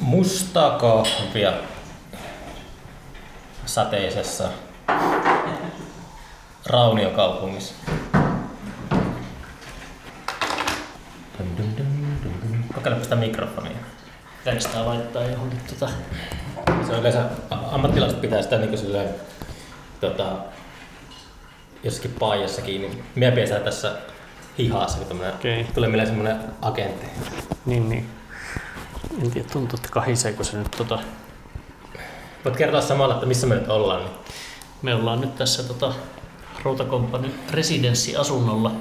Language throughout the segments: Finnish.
Mustaa kahvia sateisessa Rauniokaupungissa. Kokeilepa sitä mikrofonia. Pitääkö sitä laittaa johonkin tota... Se on yleensä, ammattilaiset pitää sitä niin silleen, tota, jossakin paijassa kiinni. Minä pidän tässä hihassa, kun tämmönen, Okei. tulee mieleen semmonen agentti. Niin, niin. En tiedä, tuntuu, että kahiseeko se nyt tota... Voit kertoa samalla, että missä me nyt ollaan. Niin. Me ollaan nyt tässä tota Routakompani residenssiasunnolla.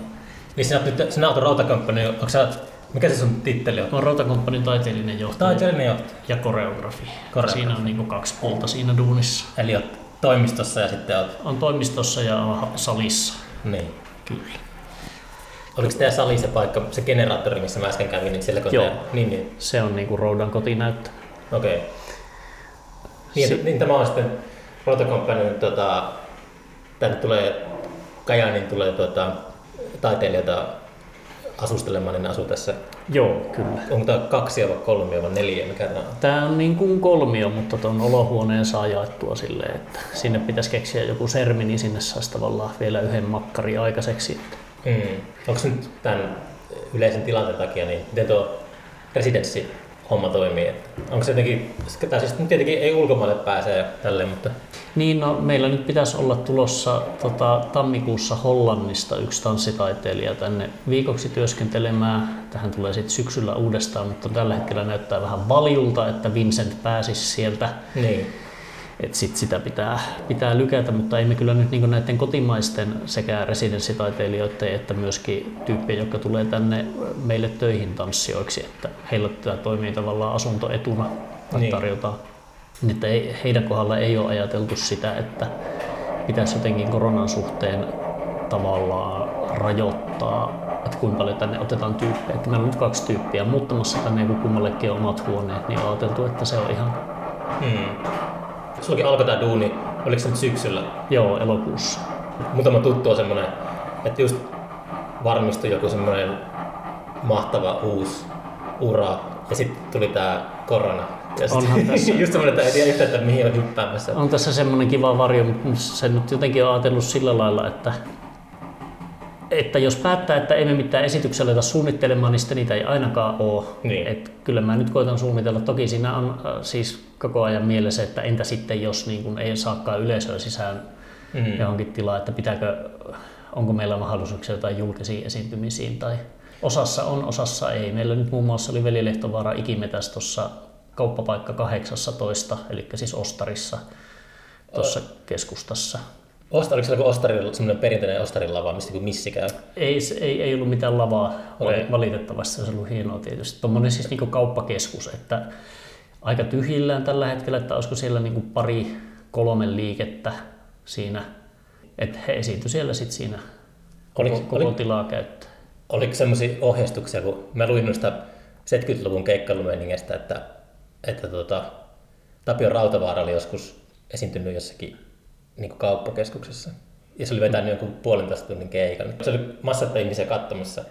Niin sinä nyt, sinä oot Rautakamppani, onko sä, mikä se sun titteli on? Mä oon Routakompanin taiteellinen johtaja Taiteellinen johtaja. ja koreografi. Koreografi. Siinä on niinku kaksi puolta siinä duunissa. Eli oot toimistossa ja sitten oot, On toimistossa ja on salissa. niin. Kyllä. Oliko teidän sali se paikka, se generaattori, missä mä äsken kävin, niin siellä Joo. niin, niin, Se on niinku Roudan kotinäyttö. okei. Okay. Niin, Si- niin tämä on sitten Rautakamppani, tota, tänne tulee, Kajaanin tulee tota, taiteilijoita asustelemaan, niin asuu tässä. Joo, kyllä. Onko tämä kaksi vai kolme vai neljä, mikä tämä on? Tämä on niin kuin kolmio, mutta tuon olohuoneen saa jaettua silleen, että sinne pitäisi keksiä joku sermi, niin sinne saisi tavallaan vielä yhden makkari aikaiseksi. Mm. Onko nyt tämän yleisen tilanteen takia, niin miten tuo residenssi homma toimii? Että onko se jotenkin, tai siis tietenkin ei ulkomaille pääse ja tälleen, mutta Niin, no meillä nyt pitäisi olla tulossa tota, tammikuussa Hollannista yksi tanssitaiteilija tänne viikoksi työskentelemään. Tähän tulee sitten syksyllä uudestaan, mutta tällä hetkellä näyttää vähän valjulta, että Vincent pääsisi sieltä. niin. Et sit sitä pitää, pitää lykätä, mutta emme kyllä nyt niin näiden kotimaisten sekä residenssitaiteilijoiden että myöskin tyyppejä, jotka tulee tänne meille töihin tanssijoiksi, että heillä tämä toimii tavallaan asuntoetuna Niin. tarjotaan. Niin, Että ei, heidän kohdalla ei ole ajateltu sitä, että pitäisi jotenkin koronan suhteen tavallaan rajoittaa, että kuinka paljon tänne otetaan tyyppejä. Että meillä on nyt kaksi tyyppiä muuttamassa tänne, kun kummallekin on omat huoneet, niin on ajateltu, että se on ihan Hmm. Sullakin alkoi tämä duuni, oliko se nyt syksyllä? joo elokuussa. Muutama tuttu on semmoinen, että just varmistui joku semmoinen mahtava uusi ura ja sitten tuli tämä korona. Ja sit, Onhan tässä- just semmoinen, että ei tiedä yhtään, että mihin on hyppäämässä. On tässä semmoinen kiva varjo, mutta se nyt jotenkin on ajatellut sillä lailla, että, että jos päättää, että emme mitään esityksellä aleta suunnittelemaan, niin sitten niitä ei ainakaan ole. Niin. Et kyllä mä nyt koitan suunnitella. Toki siinä on äh, siis koko ajan mielessä, että entä sitten, jos niin kun ei saakaan yleisöä sisään Mm. johonkin tilaan, että pitääkö, onko meillä mahdollisuuksia jotain julkisiin esiintymisiin tai osassa on, osassa ei. Meillä nyt muun muassa oli Veli Lehtovaara ikimetäs tuossa kauppapaikka 18, eli siis Ostarissa tuossa keskustassa. Osta, oliko siellä ostarilla, semmoinen perinteinen ostarin lava, mistä kuin missi käy? Ei, se- ei, ei ollut mitään lavaa Okei. valitettavasti, se olisi ollut hienoa tietysti. Tuommoinen siis niin kauppakeskus, että aika tyhjillään tällä hetkellä, että olisiko siellä niin pari, kolme liikettä siinä, että he esiintyi siellä sitten siinä Oliko- koko oli- tilaa käyttää. Oliko semmoisia ohjeistuksia, kun mä luin noista 70-luvun keikkailumeiningistä, että, että tota, Tapio Rautavaara oli joskus esiintynyt jossakin niin kauppakeskuksessa. Ja se oli vetänyt jonkun puolentoista tunnin keikan. Se oli massat ihmisiä katsomassa,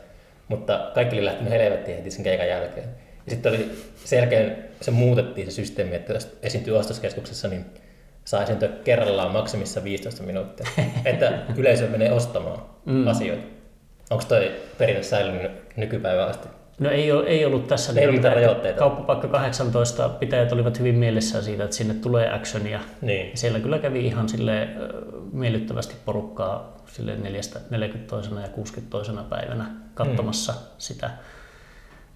mutta kaikki oli lähtenyt helvettiin heti sen keikan jälkeen. Ja sitten oli sen jälkeen se muutettiin se systeemi, että jos esiintyy ostoskeskuksessa, niin saa esiintyä kerrallaan maksimissa 15 minuuttia. että yleisö menee ostamaan mm. asioita. Onko toi perinne säilynyt nykypäivään asti? No ei, ole, ei ollut tässä. Ei ollut rajoitteita. Kauppapaikka 18 pitäjät olivat hyvin mielessään siitä, että sinne tulee actionia. Niin. Ja siellä kyllä kävi ihan sille miellyttävästi porukkaa sille 40 ja 60 päivänä katsomassa mm. sitä.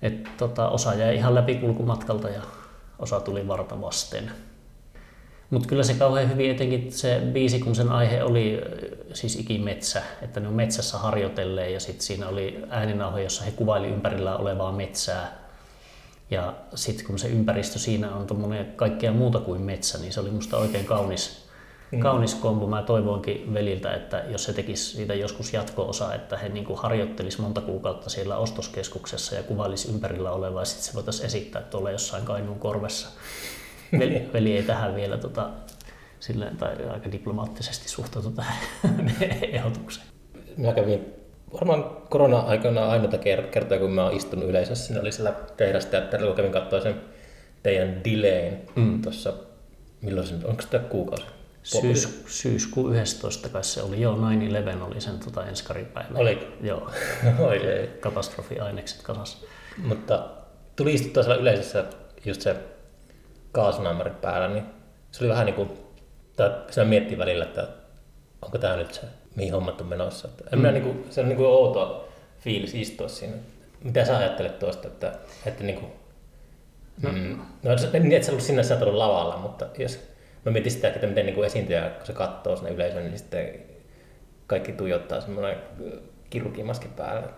Et tota, osa jäi ihan läpikulkumatkalta ja osa tuli varta vasten. Mutta kyllä se kauhean hyvin, etenkin se biisi, kun sen aihe oli äh, siis ikimetsä, että ne on metsässä harjoitelleen ja sitten siinä oli ääninauhe, jossa he kuvaili ympärillä olevaa metsää. Ja sitten kun se ympäristö siinä on tommonen kaikkea muuta kuin metsä, niin se oli musta oikein kaunis, mm. kaunis kombo. Mä toivoinkin veliltä, että jos se tekisi siitä joskus jatko-osa, että he niinku harjoittelisi monta kuukautta siellä ostoskeskuksessa ja kuvailisi ympärillä olevaa ja sitten se voitaisiin esittää tuolla jossain Kainuun korvessa. Veli, veli ei tähän vielä tota, silleen, tai aika diplomaattisesti suhtautu tähän ehdotukseen. Mä kävin varmaan korona-aikana ainoita ker- kertoja, kun mä oon istunut yleisössä, niin oli siellä tehdasteatterilla, kun kävin katsoa sen teidän Dilein mm. tuossa, milloin se, onko tämä kuukausi? Syys, syyskuun 11 kai se oli, joo, 9-11 oli sen tota, enskaripäivä. Oli? Joo, Oi ei. katastrofiainekset kasas. Mutta tuli istuttua siellä yleisössä just se kaasunaamarit päällä, niin se oli vähän niin kuin, tai se miettii välillä, että onko tämä nyt se, mihin hommat on menossa. Että en mm. minä niin kuin, se on niin kuin outo fiilis istua siinä. Mitä sä ajattelet tuosta, että, että niin kuin, no. Mm, no niin, että sä ollut sinne sä ollut lavalla, mutta jos mä mietin sitä, että miten niin kuin esiintyjä, kun se katsoo sinne yleisöön, niin sitten kaikki tuijottaa semmoinen kirurgimaski päällä.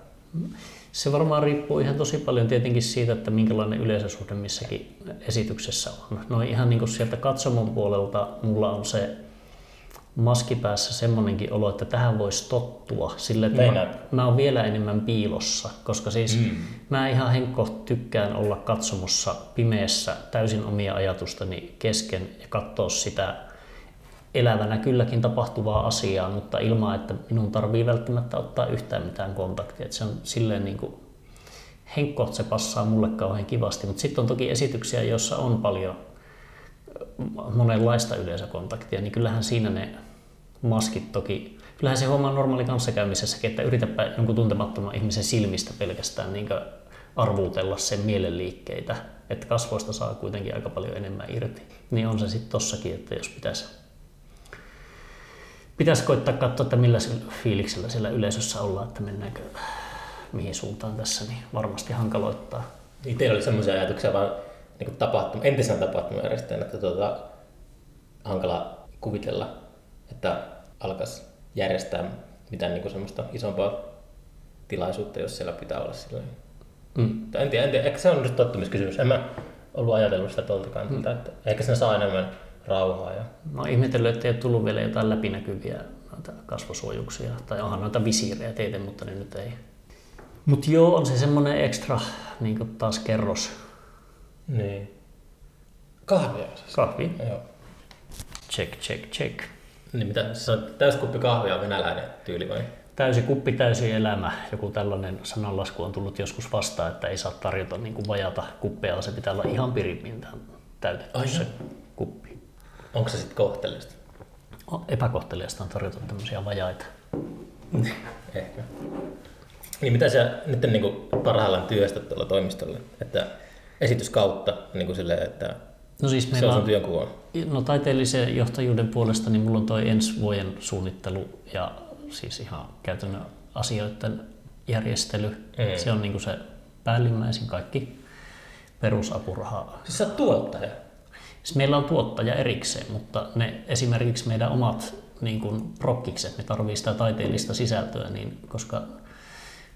Se varmaan riippuu ihan tosi paljon tietenkin siitä, että minkälainen yleisösuhde missäkin esityksessä on. No ihan niin kuin sieltä katsomon puolelta mulla on se maski päässä semmonenkin olo, että tähän voisi tottua sille, että mä, mä oon vielä enemmän piilossa, koska siis mm. mä ihan henkko tykkään olla katsomossa pimeässä täysin omia ajatustani kesken ja katsoa sitä elävänä kylläkin tapahtuvaa asiaa, mutta ilman, että minun tarvii välttämättä ottaa yhtään mitään kontaktia. Että se on silleen niin kuin, henkko se passaa mulle kauhean kivasti, mutta sitten on toki esityksiä, joissa on paljon monenlaista yleisökontaktia, niin kyllähän siinä ne maskit toki, kyllähän se huomaa normaali kanssakäymisessäkin, että yritäpä jonkun tuntemattoman ihmisen silmistä pelkästään niin arvuutella sen mielenliikkeitä, että kasvoista saa kuitenkin aika paljon enemmän irti. Niin on se sitten tossakin, että jos pitäisi pitäisi koittaa katsoa, että millä sillä fiiliksellä siellä yleisössä ollaan, että mennäänkö mihin suuntaan tässä, niin varmasti hankaloittaa. Itsellä oli semmoisia ajatuksia vaan niin tapahtuma, entisenä tapahtumajärjestäjänä, että tuota, hankala kuvitella, että alkaisi järjestää mitään niin semmoista isompaa tilaisuutta, jos siellä pitää olla sillä Mm. En tiedä, en tiedä, ehkä se on nyt tottumiskysymys. En mä ollut ajatellut sitä tuolta kantilta, että ehkä siinä saa enemmän rauhaa. Ja... Mä oon ihmetellyt, että ei ole tullut vielä jotain läpinäkyviä noita kasvosuojuksia, tai onhan noita visiirejä teitä, mutta ne nyt ei. Mutta joo, on se semmoinen ekstra niin taas kerros Niin. Kahvia siis. kahvi. Joo. Check, check, check. Niin mitä, se on täyskuppi kahvia venäläinen tyyli vai? Täysi kuppi, täysi elämä. Joku tällainen sananlasku on tullut joskus vastaan, että ei saa tarjota niin kuin vajata kuppeja, se pitää olla ihan piripintaan täytetty Ai se kuppi. Onko se sitten kohteliasta? Epäkohteliasta on tarjota tämmöisiä vajaita. Ehkä. Niin mitä sä nyt niin kuin parhaillaan työstät tuolla toimistolla? Että esityskautta niin kuin silleen, että No siis se on sun työnkuva. no taiteellisen johtajuuden puolesta niin mulla on toi ensi vuoden suunnittelu ja siis ihan käytännön asioiden järjestely. Mm. Se on niin kuin se päällimmäisin kaikki perusapuraha Siis sä oot tuottaja. Siis meillä on tuottaja erikseen, mutta ne esimerkiksi meidän omat niin kuin prokkikset, ne tarvii sitä taiteellista sisältöä, niin koska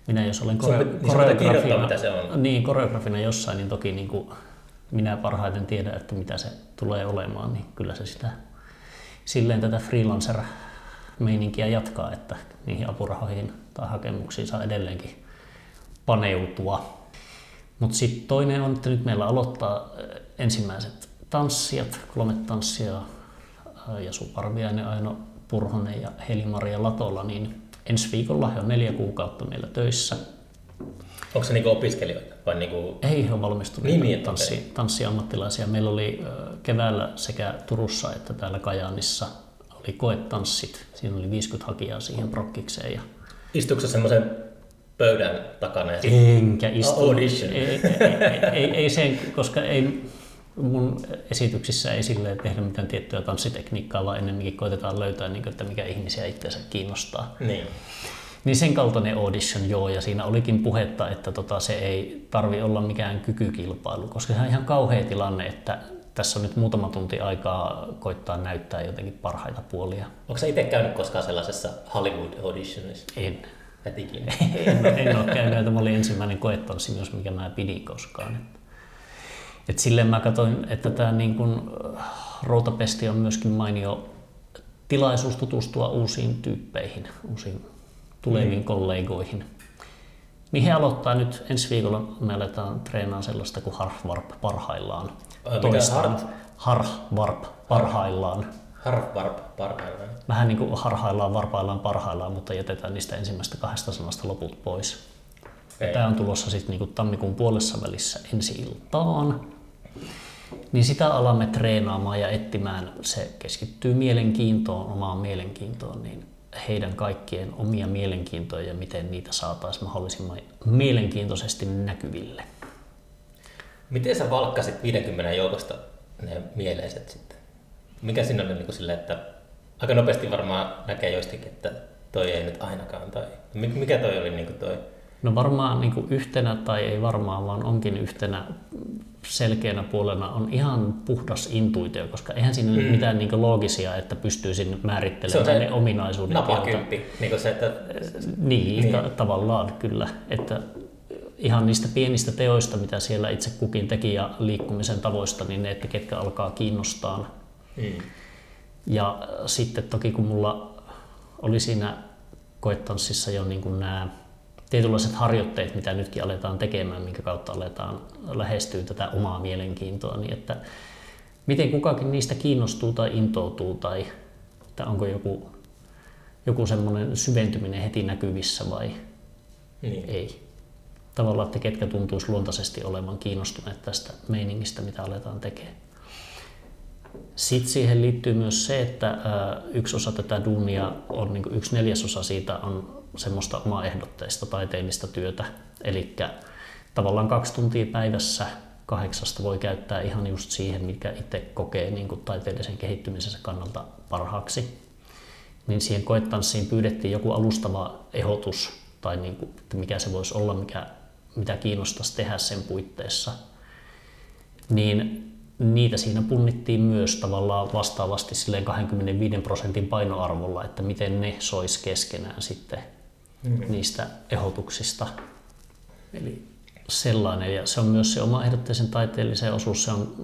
minä jos olen kore- niin koreografina, mitä se on. niin, koreografina jossain, niin toki niin kuin minä parhaiten tiedän, että mitä se tulee olemaan, niin kyllä se sitä silleen tätä freelancer-meininkiä jatkaa, että niihin apurahoihin tai hakemuksiin saa edelleenkin paneutua. Mutta sitten toinen on, että nyt meillä aloittaa eh, ensimmäiset tanssijat, kolme tanssia, eh, Jasu Parviainen, Aino Purhonen ja Heli-Maria Latola, niin ensi viikolla he on neljä kuukautta meillä töissä. Onko se niinku opiskelijoita vai niinku... Ei he ole valmistuneet Niin, niin, tanssi, tanssiammattilaisia. Meillä oli ö, keväällä sekä Turussa että täällä Kajaanissa oli koetanssit. Siinä oli 50 hakijaa siihen prokkikseen. Ja Istuuko se semmoisen pöydän takana ja enkä istu. Audition. Ei, ei, ei, ei, ei sen, koska ei mun esityksissä ei silleen tehdä mitään tiettyä tanssitekniikkaa, vaan ennemminkin koitetaan löytää, niin kuin, että mikä ihmisiä itseensä kiinnostaa. Niin. Niin sen kaltainen audition joo, ja siinä olikin puhetta, että tota, se ei tarvi olla mikään kykykilpailu, koska se on ihan kauhea tilanne, että tässä on nyt muutama tunti aikaa koittaa näyttää jotenkin parhaita puolia. Onko sä itse käynyt koskaan sellaisessa Hollywood auditionissa? En, Et ikinä. en, en ole käynyt, että mä olin ensimmäinen koetanssi myös, mikä mä pidin koskaan. Et, et silleen mä katsoin, että tämä niin kun, äh, routapesti on myöskin mainio tilaisuus tutustua uusiin tyyppeihin, uusiin tuleviin mm. kollegoihin. He aloittaa nyt ensi viikolla, me aletaan treenaamaan sellaista kuin Harvarp parhaillaan. Ai, mikä Toistaan. Harvarp parhaillaan. Harf, varp, parhaillaan. Vähän niin kuin harhaillaan, varpaillaan, parhaillaan, mutta jätetään niistä ensimmäistä kahdesta sanasta loput pois. Ei. tämä on tulossa sitten niin tammikuun puolessa välissä ensi iltaan. Niin sitä alamme treenaamaan ja etsimään. Se keskittyy mielenkiintoon, omaan mielenkiintoon, niin heidän kaikkien omia mielenkiintoja ja miten niitä saataisiin mahdollisimman mielenkiintoisesti näkyville. Miten sä valkkasit 50 joukosta ne mieleiset sitten? Mikä siinä oli niin sille, että aika nopeasti varmaan näkee joistakin, että toi ei nyt ainakaan, tai mi- mikä toi oli niin kuin toi? No varmaan niin kuin yhtenä, tai ei varmaan, vaan onkin yhtenä selkeänä puolena on ihan puhdas intuitio, koska eihän siinä mm. mitään niin loogisia, että pystyisin Se on määrittelemään se ne ominaisuudet. Napakymppi, niin kuin se, että Niin, Niin. Ta- tavallaan kyllä. Että ihan niistä pienistä teoista, mitä siellä itse kukin teki ja liikkumisen tavoista, niin ne, että ketkä alkaa kiinnostaa. mm. Ja sitten toki kun mulla oli siinä koetanssissa jo niin kuin nämä tietynlaiset harjoitteet, mitä nytkin aletaan tekemään, minkä kautta aletaan lähestyä tätä omaa mielenkiintoa, niin että miten kukakin niistä kiinnostuu tai intoutuu tai että onko joku, joku semmoinen syventyminen heti näkyvissä vai niin. ei. Tavallaan, että ketkä tuntuisi luontaisesti olevan kiinnostuneet tästä meiningistä, mitä aletaan tekemään. Sitten siihen liittyy myös se, että yksi osa tätä duunia on, niin yksi neljäsosa siitä on semmoista omaehdotteista taiteellista työtä. Eli tavallaan kaksi tuntia päivässä kahdeksasta voi käyttää ihan just siihen, mikä itse kokee niin kuin taiteellisen kehittymisensä kannalta parhaaksi. Niin siihen koetanssiin pyydettiin joku alustava ehdotus tai niin kuin, että mikä se voisi olla, mikä, mitä kiinnostaisi tehdä sen puitteissa. Niin niitä siinä punnittiin myös tavallaan vastaavasti silleen 25 prosentin painoarvolla, että miten ne sois keskenään sitten mm. niistä ehdotuksista. Eli sellainen, ja se on myös se oma ehdotteisen taiteellisen osuus, se on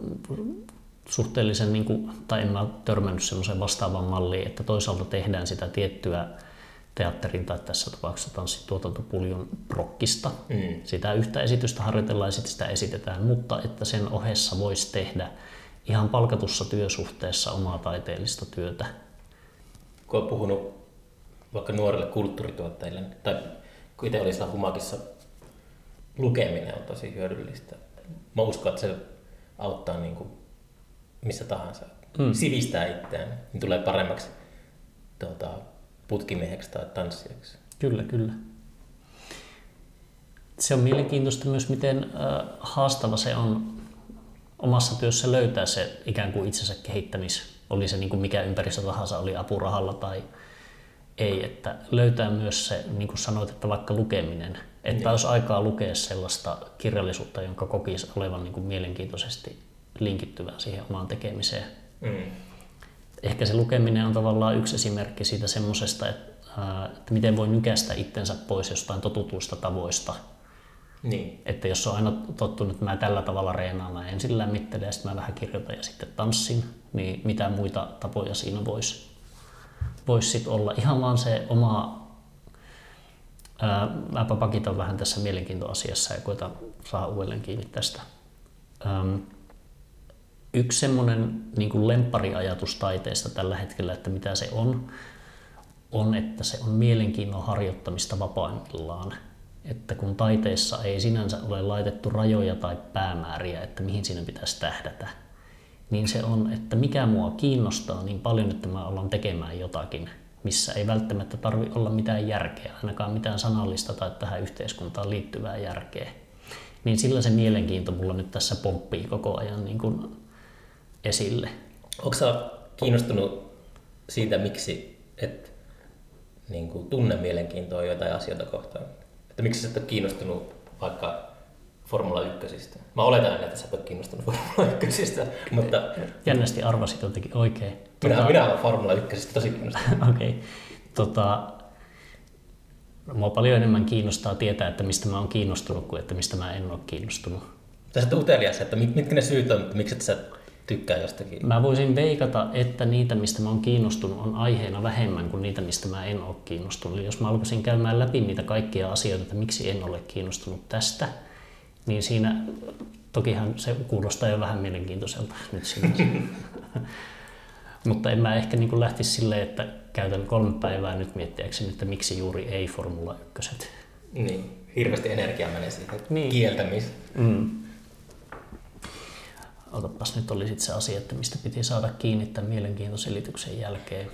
suhteellisen, niin kuin, tai en mä törmännyt semmoiseen vastaavaan malliin, että toisaalta tehdään sitä tiettyä teatterin tai tässä tapauksessa tanssituotantopuljon prokkista. Mm. Sitä yhtä esitystä harjoitellaan ja sitten sitä esitetään, mutta että sen ohessa voisi tehdä ihan palkatussa työsuhteessa omaa taiteellista työtä. kun olen puhunut vaikka nuorille kulttuurituottajille, tai kun itse oli humakissa, lukeminen on tosi hyödyllistä. Mä uskon, että se auttaa niin kuin missä tahansa. Mm. Sivistää itseään, niin tulee paremmaksi tuota, putkimieheksi tai tanssijaksi. Kyllä, kyllä. Se on mielenkiintoista myös, miten äh, haastava se on omassa työssä löytää se ikään kuin itsensä kehittämis, oli se niin kuin mikä ympäristö tahansa, oli apurahalla tai ei, että löytää myös se, niin kuin sanoit, että vaikka lukeminen, että jos aikaa lukea sellaista kirjallisuutta, jonka kokisi olevan niin kuin mielenkiintoisesti linkittyvää siihen omaan tekemiseen. Mm. Ehkä se lukeminen on tavallaan yksi esimerkki siitä semmoisesta, että, että miten voi nykäistä itsensä pois jostain totutuista tavoista. Niin. Että jos on aina tottunut, että mä tällä tavalla reenaan, mä ensin lämmittelen ja sitten mä vähän kirjoitan ja sitten tanssin, niin mitä muita tapoja siinä voisi vois sit olla. Ihan vaan se oma, ää, mäpä pakitan vähän tässä mielenkiintoasiassa ja koitan saada uudelleen kiinni tästä. Äm, yksi semmoinen niin lemppariajatus taiteesta tällä hetkellä, että mitä se on, on, että se on mielenkiinnon harjoittamista vapaimmillaan. Että kun taiteessa ei sinänsä ole laitettu rajoja tai päämääriä, että mihin siinä pitäisi tähdätä, niin se on, että mikä mua kiinnostaa niin paljon, että mä alan tekemään jotakin, missä ei välttämättä tarvi olla mitään järkeä, ainakaan mitään sanallista tai tähän yhteiskuntaan liittyvää järkeä. Niin sillä se mielenkiinto mulla nyt tässä pomppii koko ajan niin kuin esille. Onko sä kiinnostunut siitä, miksi et niin kuin, tunne mielenkiintoa jotain asioita kohtaan? Että miksi sä et ole kiinnostunut vaikka Formula 1? Mä oletan, että sä ole kiinnostunut Formula 1, mutta Jännästi arvasit jotenkin oikein. minä, minä olen Formula 1 tosi kiinnostunut. Okei. Okay. Tota, no, mua paljon enemmän kiinnostaa tietää, että mistä mä oon kiinnostunut kuin että mistä mä en ole kiinnostunut. Sä oot utelias, että mit- mitkä ne syyt on, että miksi et sä tykkää jostakin. Mä voisin veikata, että niitä, mistä mä oon kiinnostunut, on aiheena vähemmän kuin niitä, mistä mä en ole kiinnostunut. Eli jos mä alkaisin käymään läpi niitä kaikkia asioita, että miksi en ole kiinnostunut tästä, niin siinä tokihan se kuulostaa jo vähän mielenkiintoiselta nyt sinänsä. Mutta en mä ehkä niin lähtisi silleen, että käytän kolme päivää nyt miettiäkseni, että miksi juuri ei Formula 1. Niin, hirveästi energiaa menee siihen Niin. kieltämiseen. Mm. Otapas nyt oli sit se asia, että mistä piti saada kiinni tämän mielenkiintoselityksen jälkeen.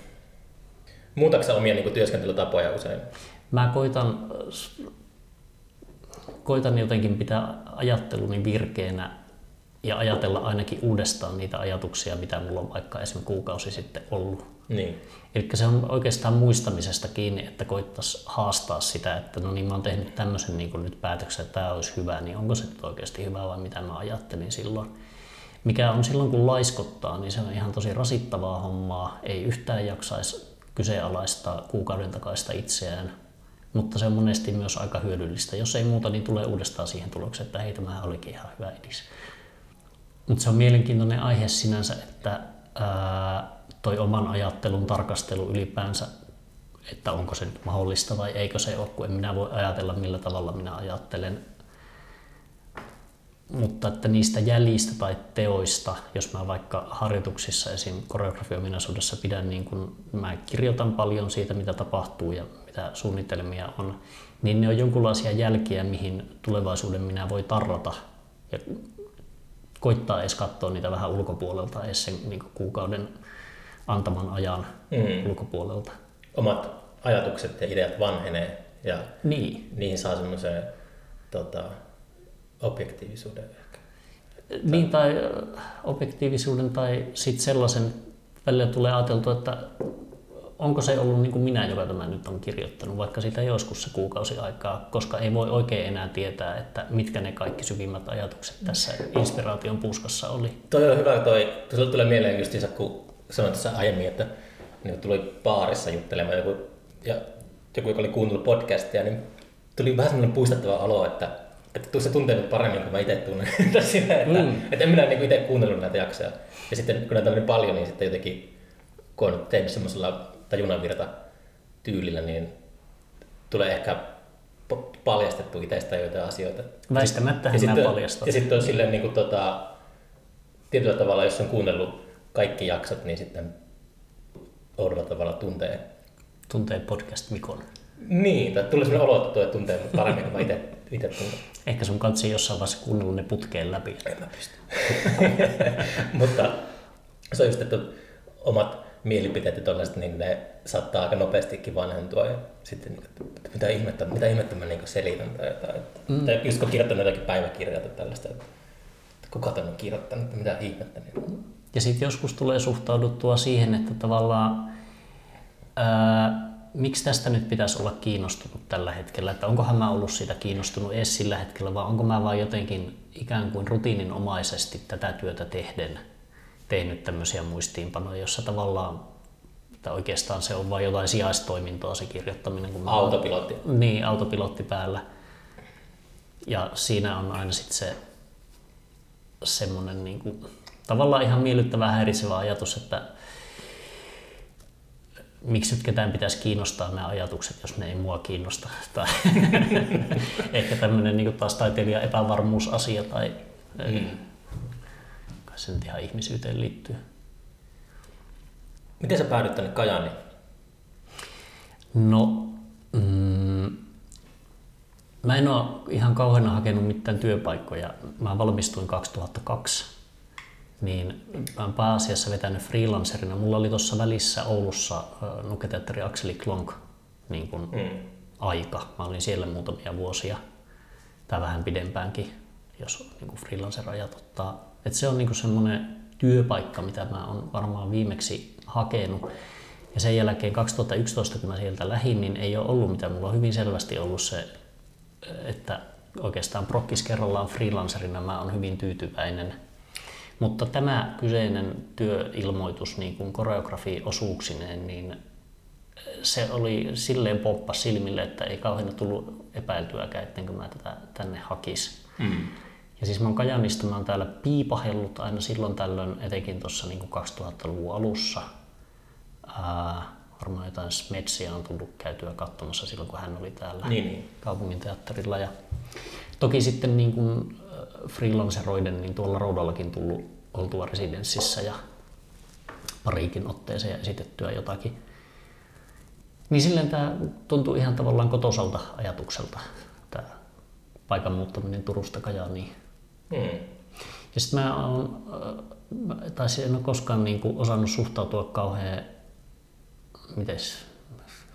Muutatko sä omia niin työskentelytapoja usein? Mä koitan, koitan jotenkin pitää ajatteluni virkeänä ja ajatella ainakin uudestaan niitä ajatuksia, mitä mulla on vaikka esimerkiksi kuukausi sitten ollut. Niin. Eli se on oikeastaan muistamisesta kiinni, että koittaisi haastaa sitä, että no niin mä oon tehnyt tämmöisen niin nyt päätöksen, että tämä olisi hyvä, niin onko se nyt oikeasti hyvä vai mitä mä ajattelin silloin. Mikä on silloin kun laiskottaa, niin se on ihan tosi rasittavaa hommaa, ei yhtään jaksaisi kyseenalaistaa kuukauden takaista itseään, mutta se on monesti myös aika hyödyllistä. Jos ei muuta, niin tulee uudestaan siihen tulokseen, että hei, tämä olikin ihan hyvä edis. Mutta se on mielenkiintoinen aihe sinänsä, että ää, toi oman ajattelun tarkastelu ylipäänsä, että onko se nyt mahdollista vai eikö se ole, kun en minä voi ajatella millä tavalla minä ajattelen. Mutta että niistä jäljistä tai teoista, jos mä vaikka harjoituksissa esim. koreografiominaisuudessa pidän, niin kun mä kirjoitan paljon siitä, mitä tapahtuu ja mitä suunnitelmia on, niin ne on jonkinlaisia jälkiä, mihin tulevaisuuden minä voi tarrata ja koittaa edes katsoa niitä vähän ulkopuolelta, edes sen niin kuukauden antaman ajan mm. ulkopuolelta. Omat ajatukset ja ideat vanhenee ja niin. niihin saa semmoisen tota, objektiivisuuden ehkä. Niin, tai objektiivisuuden tai sitten sellaisen, välillä tulee ajateltua, että onko se ollut niin kuin minä, joka tämä nyt on kirjoittanut, vaikka siitä joskus se kuukausi aikaa, koska ei voi oikein enää tietää, että mitkä ne kaikki syvimmät ajatukset tässä inspiraation puskassa oli. Toi on hyvä toi, tuossa tulee mieleen justiinsa, kun sanoit tässä aiemmin, että niin tuli baarissa juttelemaan joku, ja joku, joka oli kuunnellut podcastia, niin tuli vähän semmoinen puistattava olo, että, että se tuntee nyt paremmin kuin mä itse tunnen. Siinä, että, mm. että en minä niin itse kuunnellut näitä jaksoja. Ja sitten kun näitä on niin paljon, niin sitten jotenkin, kun on tehnyt semmoisella tajunanvirta tyylillä, niin tulee ehkä paljastettu itsestä joitain asioita. Väistämättä ja sitten, paljastat. Ja sitten on silleen niin kuin, tota, tietyllä tavalla, jos on kuunnellut kaikki jaksot, niin sitten oudolla tavalla tuntee. Tuntee podcast Mikon. Niin, tai tulee sellainen olo, että tuntee paremmin kuin mä itse, itse. Ehkä sun katsi jossain vaiheessa kuunnellut ne putkeen läpi. En mä pysty. Mutta se on just, että omat mielipiteet ja tollaiset, niin ne saattaa aika nopeastikin vanhentua. Ja sitten, että mitä ihmettä, mitä ihmettä mä niin selitän tai jotain. Mm. Tai just kun kirjoittanut jotakin päiväkirjaa tai tällaista, että kuka tämän on kirjoittanut, että mitä ihmettä. Niin... Ja sitten joskus tulee suhtauduttua siihen, että tavallaan ää, miksi tästä nyt pitäisi olla kiinnostunut tällä hetkellä, että onkohan mä ollut siitä kiinnostunut edes sillä hetkellä, vai onko mä vaan jotenkin ikään kuin rutiininomaisesti tätä työtä tehden tehnyt tämmöisiä muistiinpanoja, jossa tavallaan että oikeastaan se on vain jotain sijaistoimintoa se kirjoittaminen. Kun autopilotti. On, niin, autopilotti päällä. Ja siinä on aina sitten se semmoinen niin kuin, tavallaan ihan miellyttävä häiritsevä ajatus, että miksi nyt ketään pitäisi kiinnostaa nämä ajatukset, jos ne ei mua kiinnosta. Tai ehkä tämmöinen niin taas taiteilija epävarmuusasia tai mm. Kai se nyt ihan ihmisyyteen liittyy. Miten sä päädyit tänne Kajaniin? No, mm, mä en ole ihan kauheana hakenut mitään työpaikkoja. Mä valmistuin 2002 niin mä oon pääasiassa vetänyt freelancerina. Mulla oli tuossa välissä Oulussa nuketeatteri Akseli Klonk niin kun mm. aika. Mä olin siellä muutamia vuosia tai vähän pidempäänkin, jos niin freelancer-ajat ottaa. Et se on niin semmoinen työpaikka, mitä mä oon varmaan viimeksi hakenut. Ja sen jälkeen 2011, kun mä sieltä lähdin, niin ei ole ollut mitään. Mulla on hyvin selvästi ollut se, että oikeastaan prokkis kerrallaan freelancerina mä oon hyvin tyytyväinen mutta tämä kyseinen työilmoitus niin kuin koreografi-osuuksineen, niin se oli silleen poppa silmille, että ei kauhean tullut epäiltyäkään, ettenkö mä tätä tänne hakis. Mm. Ja siis mä oon Kajanista, mä oon täällä piipahellut aina silloin tällöin, etenkin tuossa niin 2000-luvun alussa. Ää, varmaan jotain Smetsia on tullut käytyä katsomassa silloin, kun hän oli täällä niin, niin. kaupungin teatterilla. Ja toki sitten niin kuin freelanceroiden niin tuolla Roudallakin tullut oltua residenssissä ja pariikin otteeseen ja esitettyä jotakin. Niin silleen tämä tuntuu ihan tavallaan kotosalta ajatukselta, tämä paikan muuttaminen Turusta Kajaaniin. Hmm. Ja sitten mä oon, äh, tai en ole koskaan niin kuin osannut suhtautua kauhean, mites,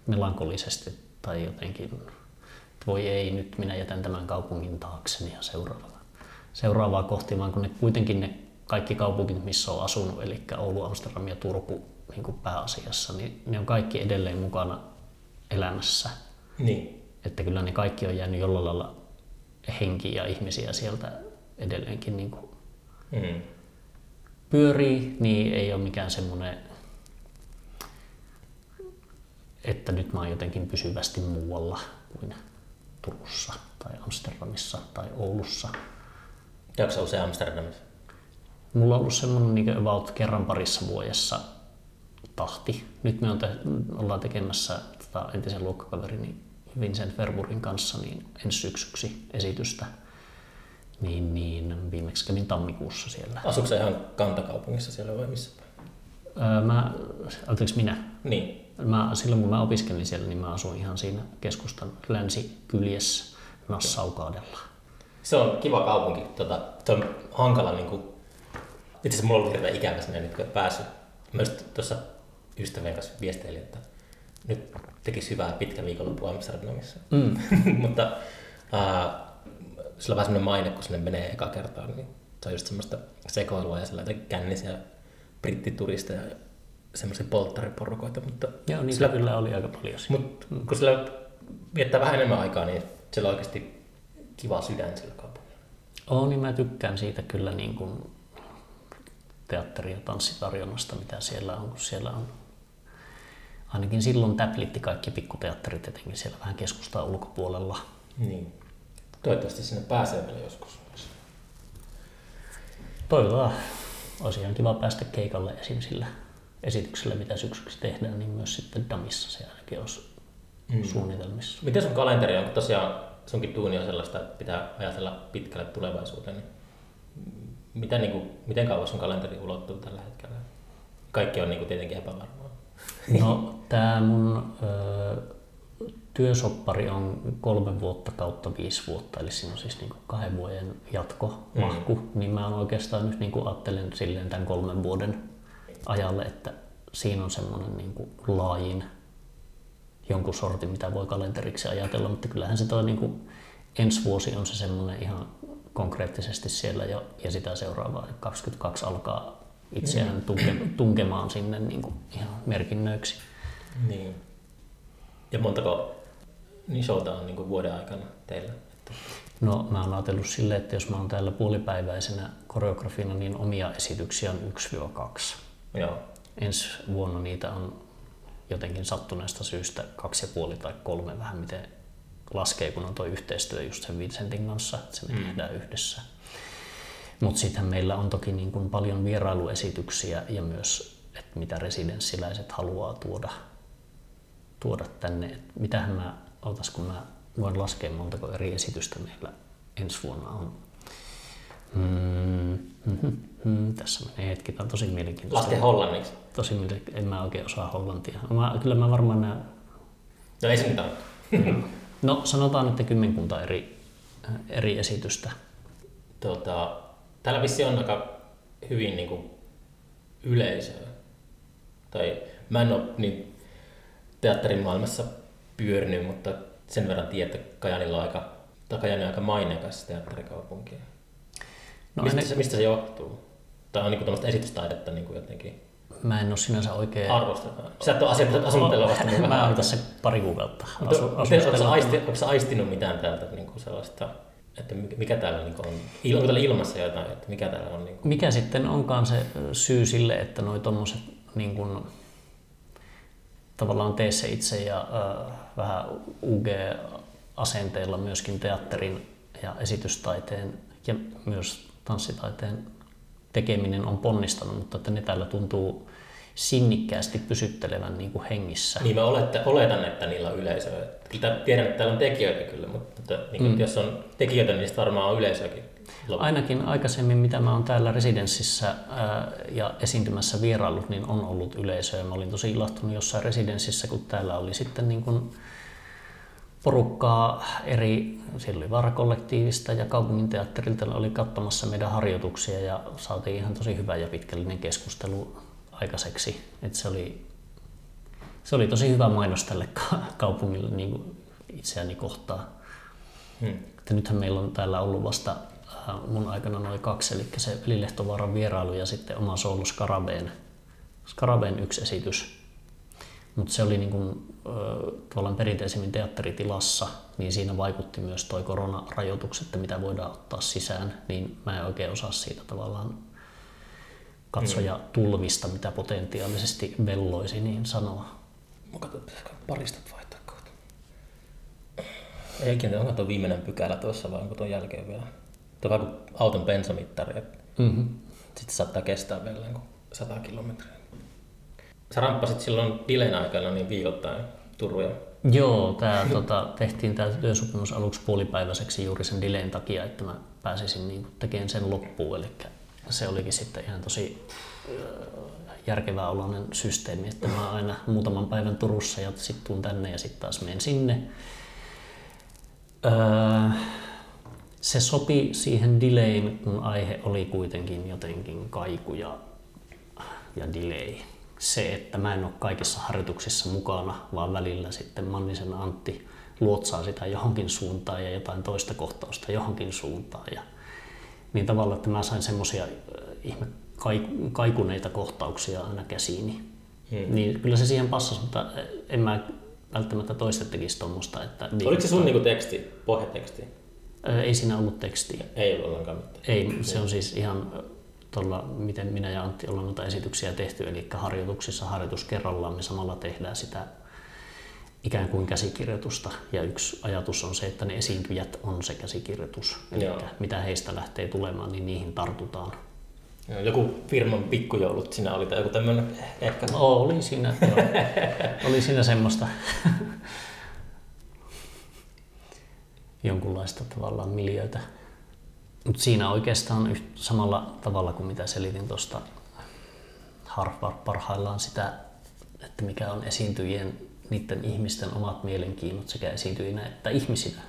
melankolisesti tai jotenkin, että voi ei, nyt minä jätän tämän kaupungin taakseni ja seuraavaa, seuraavaa kohti, vaan kun ne kuitenkin ne kaikki kaupungit, missä on asunut, eli Oulu, Amsterdam ja Turku niin kuin pääasiassa, niin ne on kaikki edelleen mukana elämässä. Niin. Että kyllä ne kaikki on jäänyt jollain lailla henkiä ja ihmisiä sieltä edelleenkin niin kuin Hmm. pyörii, niin ei ole mikään semmoinen, että nyt mä oon jotenkin pysyvästi muualla kuin Turussa tai Amsterdamissa tai Oulussa. Käykö sä usein Amsterdamissa? Mulla on ollut semmoinen niin about kerran parissa vuodessa tahti. Nyt me on te- ollaan tekemässä tota, entisen luokkakaverini Vincent Verburin kanssa niin ensi syksyksi esitystä. Niin, niin viimeksi kävin tammikuussa siellä. Asuuko sä ihan kantakaupungissa siellä vai missä? Öö, mä, anteeksi minä, Niin. Mä, silloin kun mä opiskelin siellä, niin mä asuin ihan siinä keskustan länsikyljessä Nassaukaadella. Se on kiva kaupunki. Tota, se on hankala niin kuin... Itse asiassa mulla on ollut hirveän ikävä sinne nyt, kun ei päässyt. Mä just tuossa ystävien kanssa viesteilin, että nyt tekisi hyvää pitkä viikonloppu Amsterdamissa. Mm. Mutta äh, sillä on vähän semmoinen maine, kun sinne menee eka kertaa, niin se on just semmoista sekoilua ja sellainen kännisiä brittituristeja ja semmoisia polttariporukoita, mutta, Joo, niitä sillä, kyllä oli aika paljon mutta kun sillä viettää vähän enemmän aikaa, niin siellä on oikeasti kiva sydän sillä kaupungilla. Oo, niin mä tykkään siitä kyllä niin kuin teatteri- ja tanssitarjonnasta, mitä siellä on, kun siellä on ainakin silloin täplitti kaikki pikkuteatterit, etenkin siellä vähän keskustaa ulkopuolella. Niin. Toivottavasti sinne pääsee vielä joskus. Toivotaan, olisi ihan kiva päästä keikalle esim. sillä esityksellä, mitä syksyksi tehdään, niin myös sitten Damissa se ainakin olisi Mm. suunnitelmissa. Miten sun kalenteri on, kun tosiaan sunkin duuni on sellaista, että pitää ajatella pitkälle tulevaisuuteen, niin mitä, niin kuin, miten kauan sun kalenteri ulottuu tällä hetkellä? Kaikki on niin kuin, tietenkin epävarmaa. No, tämä mun ö, työsoppari on kolme vuotta kautta viisi vuotta, eli siinä on siis niinku kahden vuoden jatko, Mm. mahku, niin mä oon oikeastaan nyt niinku ajattelen silleen tämän kolmen vuoden ajalle, että siinä on semmoinen niinku laajin jonkun sortin, mitä voi kalenteriksi ajatella, mutta kyllähän se toi niinku, ensi vuosi on se semmoinen ihan konkreettisesti siellä jo, ja sitä seuraavaa 22 alkaa itseään tunke, tunkemaan sinne niinku ihan merkinnöiksi. Niin. Ja montako niin showta on niin vuoden aikana teillä? No mä oon ajatellut silleen, että jos mä oon täällä puolipäiväisenä koreografina, niin omia esityksiä on 1-2. joo. Ensi vuonna niitä on jotenkin sattuneesta syystä kaksi ja puoli tai kolme, vähän miten laskee, kun on tuo yhteistyö just sen Vincentin kanssa, että se me Mm. tehdään yhdessä. Mutta sittenhän meillä on toki niin kuin paljon vierailuesityksiä ja myös, että mitä residenssiläiset haluaa tuoda, tuoda tänne. Et mitähän mä, otas kun mä voin laskea montako eri esitystä meillä ensi vuonna on. Mm, mm, mm, tässä menee hetki, tämä on tosi mielenkiintoista. Laske hollanniksi. Tosi mielenkiintoista, en mä oikein osaa hollantia. Mä, kyllä mä varmaan näen, No ei se mitään. no sanotaan, että kymmenkunta eri, eri esitystä. Tota, täällä vissi on aika hyvin niin kuin yleisöä. Tai mä en ole niin teatterin maailmassa pyörinyt, mutta sen verran tiedän, että Kajanilla on aika, tai Kajani on aika maineikas teatterikaupunki. No, mistä, aina- se, mistä se johtuu? Tai on niin kuin esitystaidetta niin kuin jotenkin Mä en ole sinänsä oikein... arvostetaan. Sä et ole tällä vasta Mä oon tässä pari kuukautta asu, onko, sä aistinut mitään täältä niin kuin sellaista, että mikä, täällä niin kuin on? Onko täällä ilmassa jotain, että mikä täällä on? Niin kuin? Mikä sitten onkaan se syy sille, että noi tommoset niin kun, tavallaan tee se itse ja äh, vähän UG-asenteella myöskin teatterin ja esitystaiteen ja myös tanssitaiteen tekeminen on ponnistanut, mutta että ne täällä tuntuu sinnikkäästi pysyttelevän niin kuin hengissä. Niin mä olette, oletan, että niillä on yleisöä. Kyllä tiedän, että täällä on tekijöitä kyllä, mutta että, niin kuin, mm. jos on tekijöitä, niin niistä varmaan on yleisöäkin. Ainakin aikaisemmin, mitä mä oon täällä residenssissä ää, ja esiintymässä vierailut, niin on ollut yleisöä. Mä olin tosi ilahtunut jossain residenssissä, kun täällä oli sitten niin kuin porukkaa eri, siellä oli Vaarakollektiivista ja kaupunginteatterilta oli katsomassa meidän harjoituksia ja saatiin ihan tosi hyvä ja pitkällinen keskustelu aikaiseksi. Et se, oli, se oli tosi hyvä mainos tälle kaupungille niin kuin itseäni kohtaan. Hmm. Että nythän meillä on täällä ollut vasta äh, mun aikana noin kaksi, eli se Lehtovaaran vierailu ja sitten oma soolo Skarabeen. Skarabeen yksi esitys. Mutta se oli niin kuin, tavallaan perinteisemmin teatteritilassa, niin siinä vaikutti myös toi koronarajoitukset, että mitä voidaan ottaa sisään, niin mä en oikein osaa siitä tavallaan katsoja mm. tulvista, mitä potentiaalisesti velloisi, niin sanoa. Mä katson, pitäisikö parista vaihtaa kohta. Eikin, onko tuo viimeinen pykälä tuossa vai onko tuon jälkeen vielä? Tuo on kuin auton bensamittari. Mm-hmm. Sitten saattaa kestää vielä kuin 100 kilometriä. Sä ramppasit silloin Dilen aikana niin viikoittain Turuja. Joo, tää, tota, tehtiin tämä työsopimus aluksi puolipäiväiseksi juuri sen Dileen takia, että mä pääsisin niin tekemään sen loppuun. Eli se olikin sitten ihan tosi järkevää oloinen systeemi, että mä aina muutaman päivän Turussa ja sitten tuun tänne ja sitten taas menen sinne. Öö, se sopi siihen delayin, kun aihe oli kuitenkin jotenkin kaiku ja, ja delay. Se, että mä en ole kaikissa harjoituksissa mukana, vaan välillä sitten Mannisen Antti luotsaa sitä johonkin suuntaan ja jotain toista kohtausta johonkin suuntaan. Ja, niin tavallaan, että mä sain semmoisia ihme kaikuneita kohtauksia aina käsiini. Hmm. Niin kyllä se siihen passasi, mutta en mä välttämättä toista tekisi tuommoista. Että Oliko se sun niinku teksti, pohjateksti? Ei siinä ollut tekstiä. Ei ollut ollenkaan mitään. Ei, se on siis ihan tuolla, miten minä ja Antti ollaan noita esityksiä tehty, eli harjoituksissa harjoitus kerrallaan me samalla tehdään sitä ikään kuin käsikirjoitusta. Ja yksi ajatus on se, että ne esiintyjät on se käsikirjoitus. Eli Joo. mitä heistä lähtee tulemaan, niin niihin tartutaan. Joku firman pikkujoulut siinä oli tai joku tämmöinen ehkä? Oli siinä, oli siinä semmoista jonkunlaista tavallaan miljöitä. Mutta siinä oikeastaan yht, samalla tavalla kuin mitä selitin tuosta Harvard parhaillaan sitä, että mikä on esiintyjien, niiden ihmisten omat mielenkiinnot sekä esiintyjinä että ihmisinä,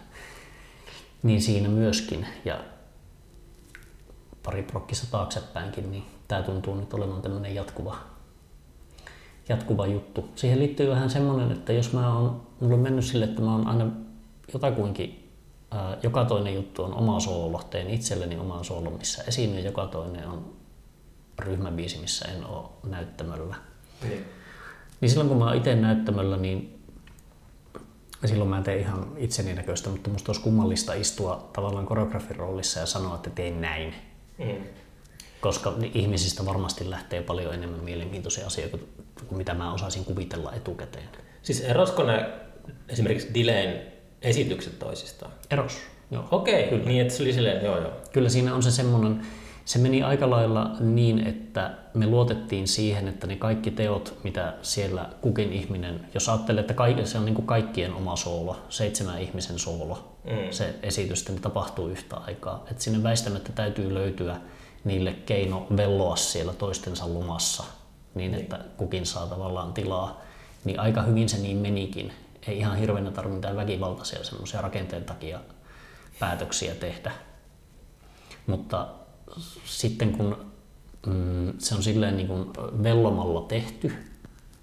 niin siinä myöskin. Ja pari prokkissa taaksepäinkin, niin tämä tuntuu nyt olevan tämmöinen jatkuva, jatkuva juttu. Siihen liittyy vähän semmoinen, että jos mä oon, mulla on mennyt sille, että mä oon aina jotakuinkin, ää, joka toinen juttu on oma soolo, teen itselleni oman soolon, missä esiinnyn, joka toinen on ryhmäbiisi, missä en ole näyttämöllä. Niin. Niin silloin kun mä oon itse näyttämöllä, niin silloin mä teen ihan itseni näköistä, mutta musta olisi kummallista istua tavallaan koreografin roolissa ja sanoa, että teen näin. Mm. Koska ihmisistä varmasti lähtee paljon enemmän mielenkiintoisia asioita kuin mitä mä osaisin kuvitella etukäteen. Siis erosko ne esimerkiksi Dileen esitykset toisistaan? Eros, joo. Okei, okay. niin että se oli silleen, joo joo. Kyllä siinä on se semmoinen, se meni aika lailla niin, että me luotettiin siihen, että ne kaikki teot, mitä siellä kukin ihminen, jos ajattelee, että kaikki, se on niin kuin kaikkien oma soolo, seitsemän ihmisen soolo, mm. se esitys, niin tapahtuu yhtä aikaa. Että sinne väistämättä täytyy löytyä niille keino velloa siellä toistensa lumassa, niin, niin. että kukin saa tavallaan tilaa. Niin aika hyvin se niin menikin. Ei ihan hirveänä tarvitse mitään väkivaltaisia semmoisia rakenteen takia päätöksiä tehdä. Mutta sitten kun mm, se on silleen niin kuin vellomalla tehty,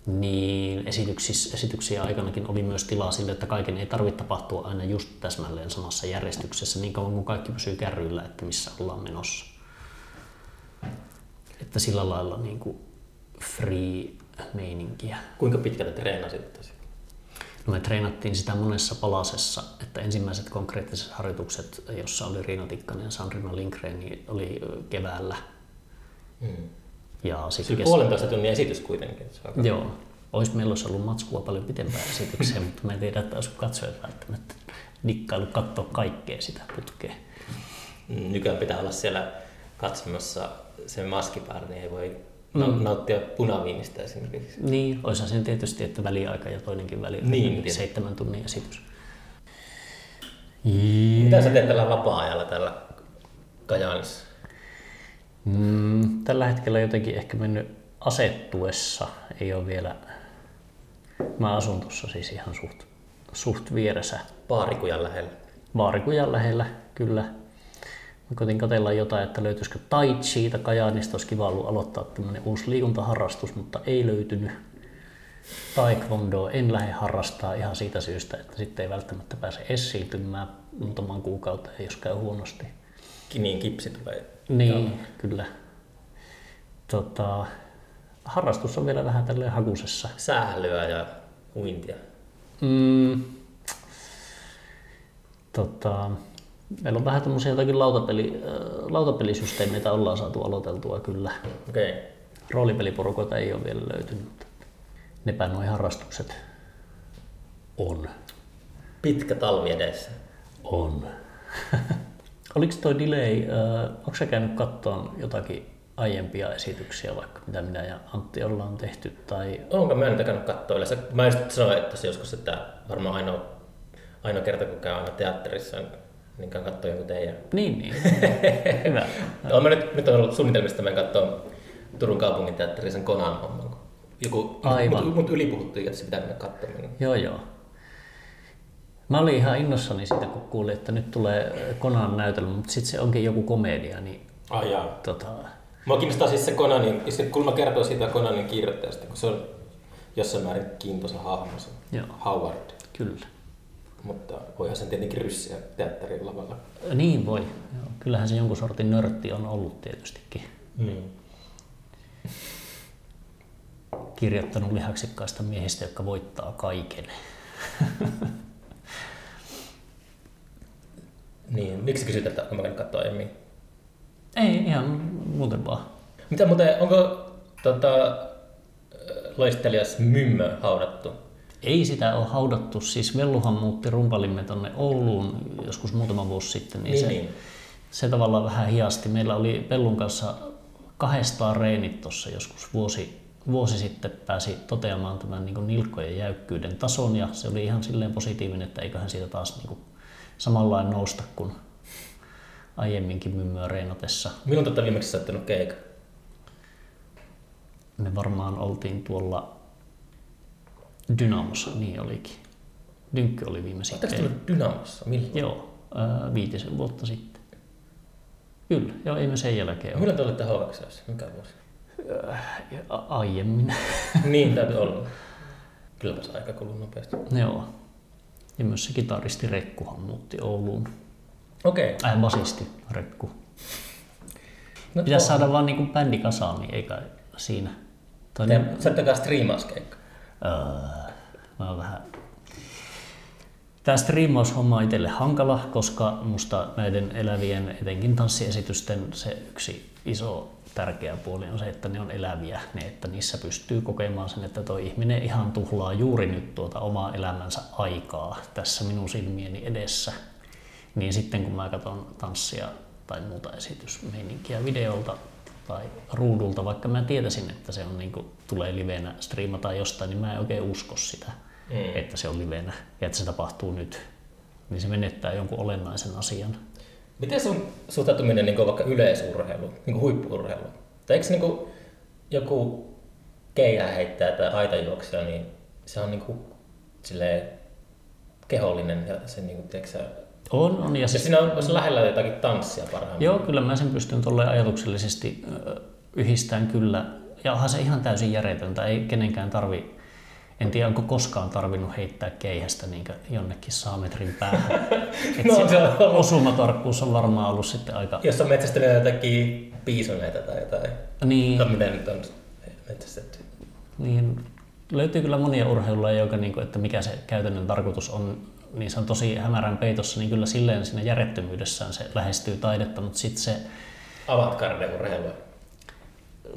niin esityksiä aikanakin oli myös tilaa sille, että kaiken ei tarvitse tapahtua aina just täsmälleen samassa järjestyksessä niin kauan kuin kaikki pysyy kärryillä, että missä ollaan menossa. Että sillä lailla niin kuin free meininkiä. Kuinka pitkälle treenasitte No me treenattiin sitä monessa palasessa, että ensimmäiset konkreettiset harjoitukset, jossa oli Riina Tikkanen ja Sandrina Lindgren, niin oli keväällä. Hmm. Ja sitten kes... puolentoista tunnin esitys kuitenkin. Joo. Olisi meillä olisi ollut matskua paljon pitempää esityksiä, mutta mä en tiedä, että olisiko katsojat välttämättä dikkailu katsoa kaikkea sitä putkea. Mm, nykyään pitää olla siellä katsomassa se maski päällä, niin ei voi mm. nauttia punaviinistä esimerkiksi. Niin, olisihan sen tietysti, että väliaika ja toinenkin väliaika, Niin, niin, seitsemän tunnin esitys. Mitä sä teet tällä vapaa-ajalla täällä Kajaanissa? Mm, tällä hetkellä jotenkin ehkä mennyt asettuessa, ei ole vielä, mä asun tuossa siis ihan suht, suht vieressä, Paarikujan lähellä. Vaarikujan lähellä, kyllä. Koitin katsella jotain, että löytyisikö Tai Chiita Kajaanista, olisi kiva ollut aloittaa tämmöinen uusi liikuntaharrastus, mutta ei löytynyt. Taekwondo en lähde harrastaa ihan siitä syystä, että sitten ei välttämättä pääse esiintymään muutaman kuukauteen, jos käy huonosti. Niin kipsi tulee. Niin, kyllä. Tota, harrastus on vielä vähän tälleen hakusessa. Sählyä ja uintia. Mm, tota, meillä on vähän tämmöisiä jotakin lautapeli, äh, lautapelisysteemeitä ollaan saatu aloiteltua kyllä. Okei. Okay. Roolipeliporukoita ei ole vielä löytynyt, mutta nepä nuo harrastukset on. Pitkä talvi edessä. On. Oliko toi delay, äh, onko sä käynyt katsoa jotakin aiempia esityksiä, vaikka mitä minä ja Antti ollaan tehty, tai Onko mä nyt käynyt katsoa yleensä? Mä just sanoin, että se joskus, että varmaan ainoa, ainoa kerta, kun käy aina teatterissa, niin katsoa jonkun teidän. niin, niin. hyvä. Olen mä nyt, nyt on ollut suunnitelmista, että mä katsoa Turun kaupungin teatterissa sen Konan homman. Joku, Aivan. Mut, mut ylipuhuttiin, että se pitää mennä katsomaan. Joo, joo. Mä olin ihan innossani siitä, kun kuulin, että nyt tulee Konan näytelmä, mutta sitten se onkin joku komedia, niin Ai jaa. tota, Mua kiinnostaa siis se Conanin, sitten kun mä kertoo siitä Conanin kirjoittajasta, kun se on jossain määrin kiintoisa hahmo, se Joo. Howard. kyllä. Mutta voihan sen tietenkin ryssiä teatterin lavalla. Niin voi. Joo. Kyllähän se jonkun sortin nörtti on ollut tietystikin. Mm. Kirjoittanut lihaksikkaista miehistä, jotka voittaa kaiken. Niin, miksi kysyt, että onko mä käynyt katsoa aiemmin? Ei, ihan muuten vaan. Mitä muuten, onko tota, loistelias Mymmö haudattu? Ei sitä ole haudattu, siis Velluhan muutti rumpalimme tonne Ouluun joskus muutama vuosi sitten, niin, Niin, se, niin. se tavallaan vähän hiasti. Meillä oli Pellun kanssa kahdestaan reenit tuossa joskus vuosi, vuosi sitten pääsi toteamaan tämän niin nilkkojen jäykkyyden tason ja se oli ihan silleen positiivinen, että eiköhän siitä taas niin samanlainen nousta kuin aiemminkin mymmyä reenatessa. Milloin tätä viimeksi sattunut keikka? Me varmaan oltiin tuolla Dynamossa, niin olikin. Dynkky oli viimeisin Oletteko tullut Dynamossa? Milloin? Joo, ää, viitisen vuotta sitten. Kyllä, joo, ei me sen jälkeen ole. Milloin te olitte HXS? Mikä vuosi? A- aiemmin. niin, täytyy olla. Kylläpä se aika kuluu nopeasti. joo. Ja myös se kitaristi Rekkuhan muutti Ouluun. Okei. Okay. Äh, basisti Rekku. No, Pitäisi saada vaan niinku bändi kasaan, niin ei kai siinä. Toinen, Te, sä ette kai striimauskeikka. Öö, mä oon vähän... Tämä striimaushomma on itselle hankala, koska musta näiden elävien, etenkin tanssiesitysten, se yksi iso tärkeä puoli on se, että ne on eläviä, ne, että niissä pystyy kokemaan sen, että tuo ihminen ihan tuhlaa juuri nyt tuota omaa elämänsä aikaa tässä minun silmieni edessä. Niin sitten kun mä katson tanssia tai muuta esitysmeininkiä videolta tai ruudulta, vaikka mä tietäisin, että se on niin kuin, tulee livenä striimata jostain, niin mä en oikein usko sitä, Mm. että se on livenä ja että se tapahtuu nyt. Niin se menettää jonkun olennaisen asian. Miten sun suhtautuminen niin vaikka yleisurheilu, niin huippuurheilu? Tai eikö niin joku keihä heittää tai aitajuoksija, niin se on niin kuin, silleen, kehollinen ja se niin kuin, tiedätkö, On, on. Ja ja siis, siinä on olisi lähellä jotakin tanssia parhaimmillaan. joo, kyllä mä sen pystyn tuolle ajatuksellisesti yhdistämään kyllä. Ja onhan se ihan täysin järjetöntä. Ei kenenkään tarvi, en tiedä onko koskaan tarvinnut heittää keihästä niin jonnekin saametrin päähän. Et No, se on osumatarkkuus on varmaan ollut sitten aika... Jos on metsästänyt jotakin piisoneita tai jotain, Niin, no miten nyt on metsästetty. Niin, löytyy kyllä monia urheilulajeja, joka, niin kuin, että mikä se käytännön tarkoitus on, niin se on tosi hämärän peitossa, niin kyllä silleen siinä järjettömyydessään se lähestyy taidetta, mutta sitten se Avantgarde-urheilua.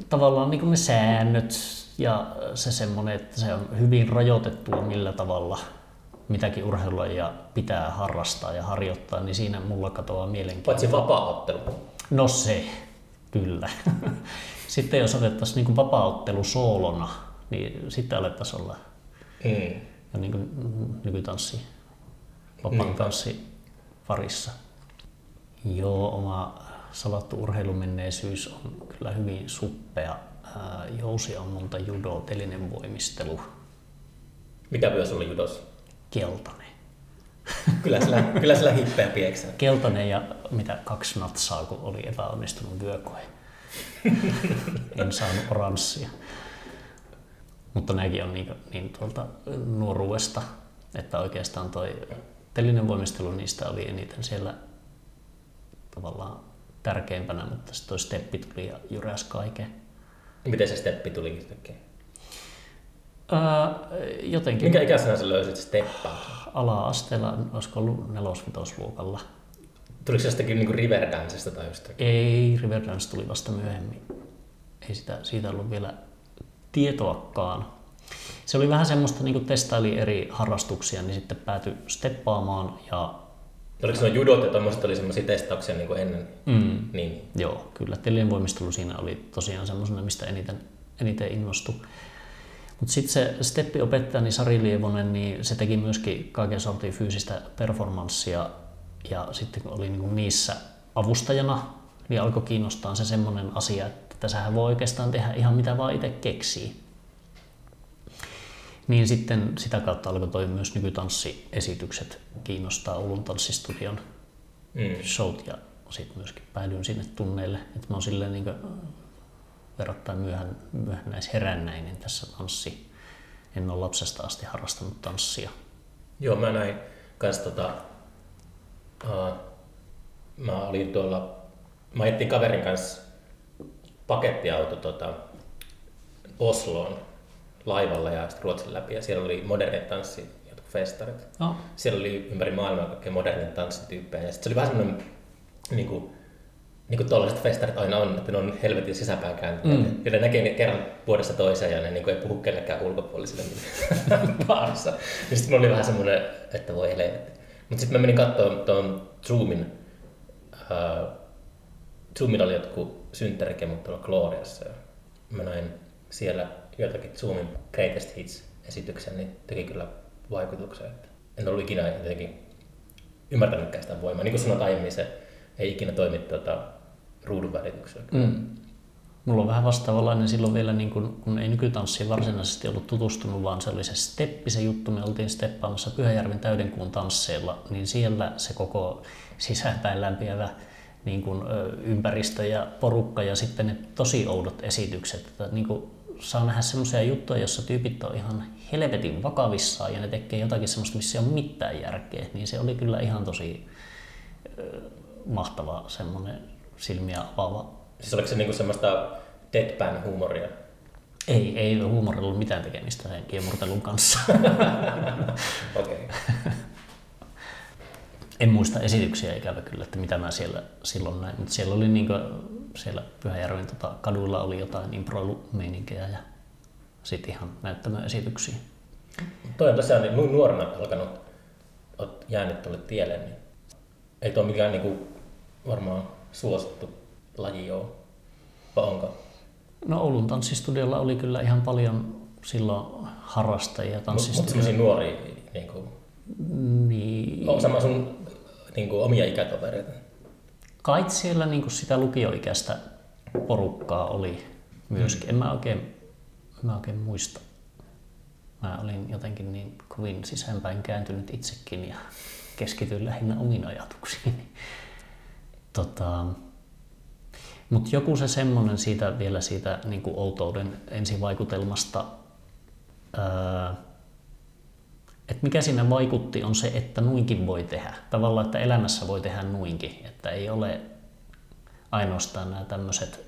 tavallaan niin kuin ne säännöt ja se semmoinen, että se on hyvin rajoitettua millä tavalla mitäkin urheilulajia pitää harrastaa ja harjoittaa, niin siinä mulla katoaa mielenkiinto. Paitsi vapaa-ottelu. No se, kyllä. Sitten jos otettaisiin niin vapaa-ottelu soolona, niin sitten alettaisiin olla Mm. ja niin kuin nykytanssi, vapaan tanssi parissa. Joo, oma salattu urheilumenneisyys on kyllä hyvin suppea. Ää, Jousi on monta judo, telinen voimistelu, Mikä myös oli judos? keltainen. Kyllä sillä, kyllä sillä hippeä pieksää. Keltainen ja mitä kaksi natsaa, kun oli epäonnistunut vyökoe. en saanut oranssia. Mutta nämäkin on niin, niin tuolta nuoruudesta, että oikeastaan toi telinen voimistelu niistä oli eniten siellä tavallaan tärkeimpänä, mutta sitten toi steppi tuli ja jyräs kaiken. Miten se steppi tuli yhtäkkiä? Ää, jotenkin Minkä ikäisenä sä löysit steppaa? ala-asteella, olisiko ollut nelos-vitosluokalla. Tuliko se jostakin niinku Riverdancesta tai jostakin? Ei, Riverdance tuli vasta myöhemmin. Ei sitä, siitä ollut vielä tietoakaan. Se oli vähän semmoista, niin kuin testaili eri harrastuksia, niin sitten päätyi steppaamaan ja Oliko nuo judot ja tommoset oli semmoisia testauksia niin kuin ennen? mm, Niin. joo, kyllä telien voimistelu siinä oli tosiaan semmoisena, mistä eniten, eniten innostui. Mutta sitten se steppiopettaja, Sari Lievonen, niin se teki myöskin kaiken sortin fyysistä performanssia ja sitten kun oli niinku niissä avustajana, niin alkoi kiinnostaa se semmoinen asia, että tässähän voi oikeastaan tehdä ihan mitä vaan itse keksii. Niin sitten sitä kautta alkoi toi myös nykytanssiesitykset kiinnostaa Oulun tanssistudion Mm. showt ja sitten myöskin päädyin sinne tunneille. Että mä oon silleen niin verrattain myöhän, myöhännäisherännäinen tässä tanssi. En ole lapsesta asti harrastanut tanssia. Joo, mä näin kans tota... Uh, mä olin tuolla... Mä ajettiin kaverin kanssa pakettiauto tota, Osloon laivalla ja sitten Ruotsin läpi. Ja siellä oli moderni tanssi, jotkut festarit. No, Siellä oli ympäri maailmaa kaikkea modernin tanssityyppejä. Ja sit se oli vähän semmoinen, niin kuin, niin kuin tuollaiset festarit aina on, että ne on helvetin sisäpäin kääntyneet. Mm. Ja ne näkee ne kerran vuodessa toiseen ja ne niin kuin ei puhu kenellekään ulkopuolisille baarissa. Ja sitten mulla oli vähän semmoinen, että voi helvetti. Mutta sitten mä menin katsomaan tuon Zoomin. Uh, Zoomin oli jotkut synttärikemut tuolla Gloriassa. Ja mä näin siellä joitakin Zoomin Greatest Hits-esityksen, niin teki kyllä vaikutuksen. Että en ollut ikinä jotenkin ymmärtänytkään sitä voimaa. Niin kuin sanoit aiemmin, se ei ikinä toimi tuota, ruudun välityksellä. mm. Mulla on vähän vastaavanlainen silloin vielä, niin kun, kun ei nykytanssiin varsinaisesti ollut tutustunut, vaan se oli se steppi, se juttu, me oltiin steppaamassa Pyhäjärven täydenkuun tansseilla, niin siellä se koko sisäpäin lämpiävä niin kun, ympäristö ja porukka ja sitten ne tosi oudot esitykset. Että, niin kun, saa nähdä semmoisia juttuja, jossa tyypit on ihan helvetin vakavissaan ja ne tekee jotakin semmoista, missä ei ole mitään järkeä, niin se oli kyllä ihan tosi mahtava semmoinen silmiä avaava Siis oliko se niinku semmoista deadpan-huumoria? Ei, ei huumorilla ollut mitään tekemistä sen kiemurtelun kanssa. Okei. Okay. En muista esityksiä ikävä kyllä, että mitä mä siellä silloin näin, mutta siellä oli niinku, siellä Pyhäjärven tota, kaduilla oli jotain improilumeininkiä ja sitten ihan näyttämöesityksiä. Toi on tosiaan niin nu- nuorena alkanut, oot jäänyt tuolle tielle, niin ei tuo mikään niinku varmaan suosittu laji ole. Vai onko? No Oulun tanssistudiolla oli kyllä ihan paljon silloin harrastajia Mutta tanssistudiolla. semmoisia nuoria, niinku, Niin, on sama sun niinku, omia ikätovereita. Kait siellä niin sitä lukioikäistä porukkaa oli myöskin. En mä oikein, mä oikein muista. Mä olin jotenkin niin kovin sisäänpäin kääntynyt itsekin ja keskityin lähinnä omiin ajatuksiin. Tota, Mutta joku se semmoinen siitä vielä siitä niin kuin outouden ensivaikutelmasta, ää, että mikä siinä vaikutti on se, että nuinkin voi tehdä. Tavallaan, että elämässä voi tehdä nuinkin. Että ei ole ainoastaan nämä tämmöiset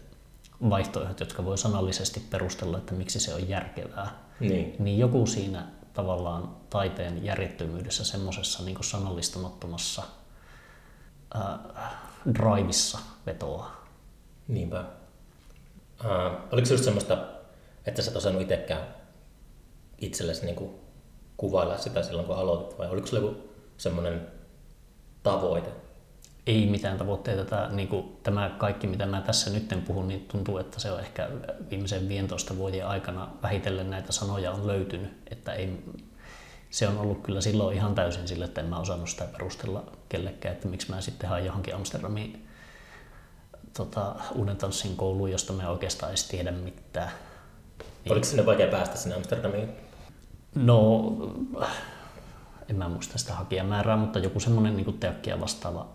vaihtoehdot, jotka voi sanallisesti perustella, että miksi se on järkevää. Niin. Niin joku siinä tavallaan taiteen järjettömyydessä, semmoisessa niin sanallistamattomassa ää, drivissa vetoaa. Niinpä. Uh, oliko se just semmoista, että sä et osannut itsekään itsellesi niinku kuvailla sitä silloin, kun aloitit, vai oliko sulla joku semmoinen tavoite? ei mitään tavoitteita. Tämä, niin kuin, tämä kaikki, mitä mä tässä nyt puhun, niin tuntuu, että se on ehkä viimeisen 15 vuoden aikana vähitellen näitä sanoja on löytynyt. Että ei, se on ollut kyllä silloin ihan täysin sille, että en mä osannut sitä perustella kellekään, että miksi mä sitten hain johonkin Amsterdamiin tota, uuden tanssin kouluun, josta me oikeastaan edes tiedä mitään. Niin. Oliko sinne vaikea päästä sinne Amsterdamiin? No, en mä muista sitä hakijamäärää, mutta joku semmoinen niin teokkia vastaava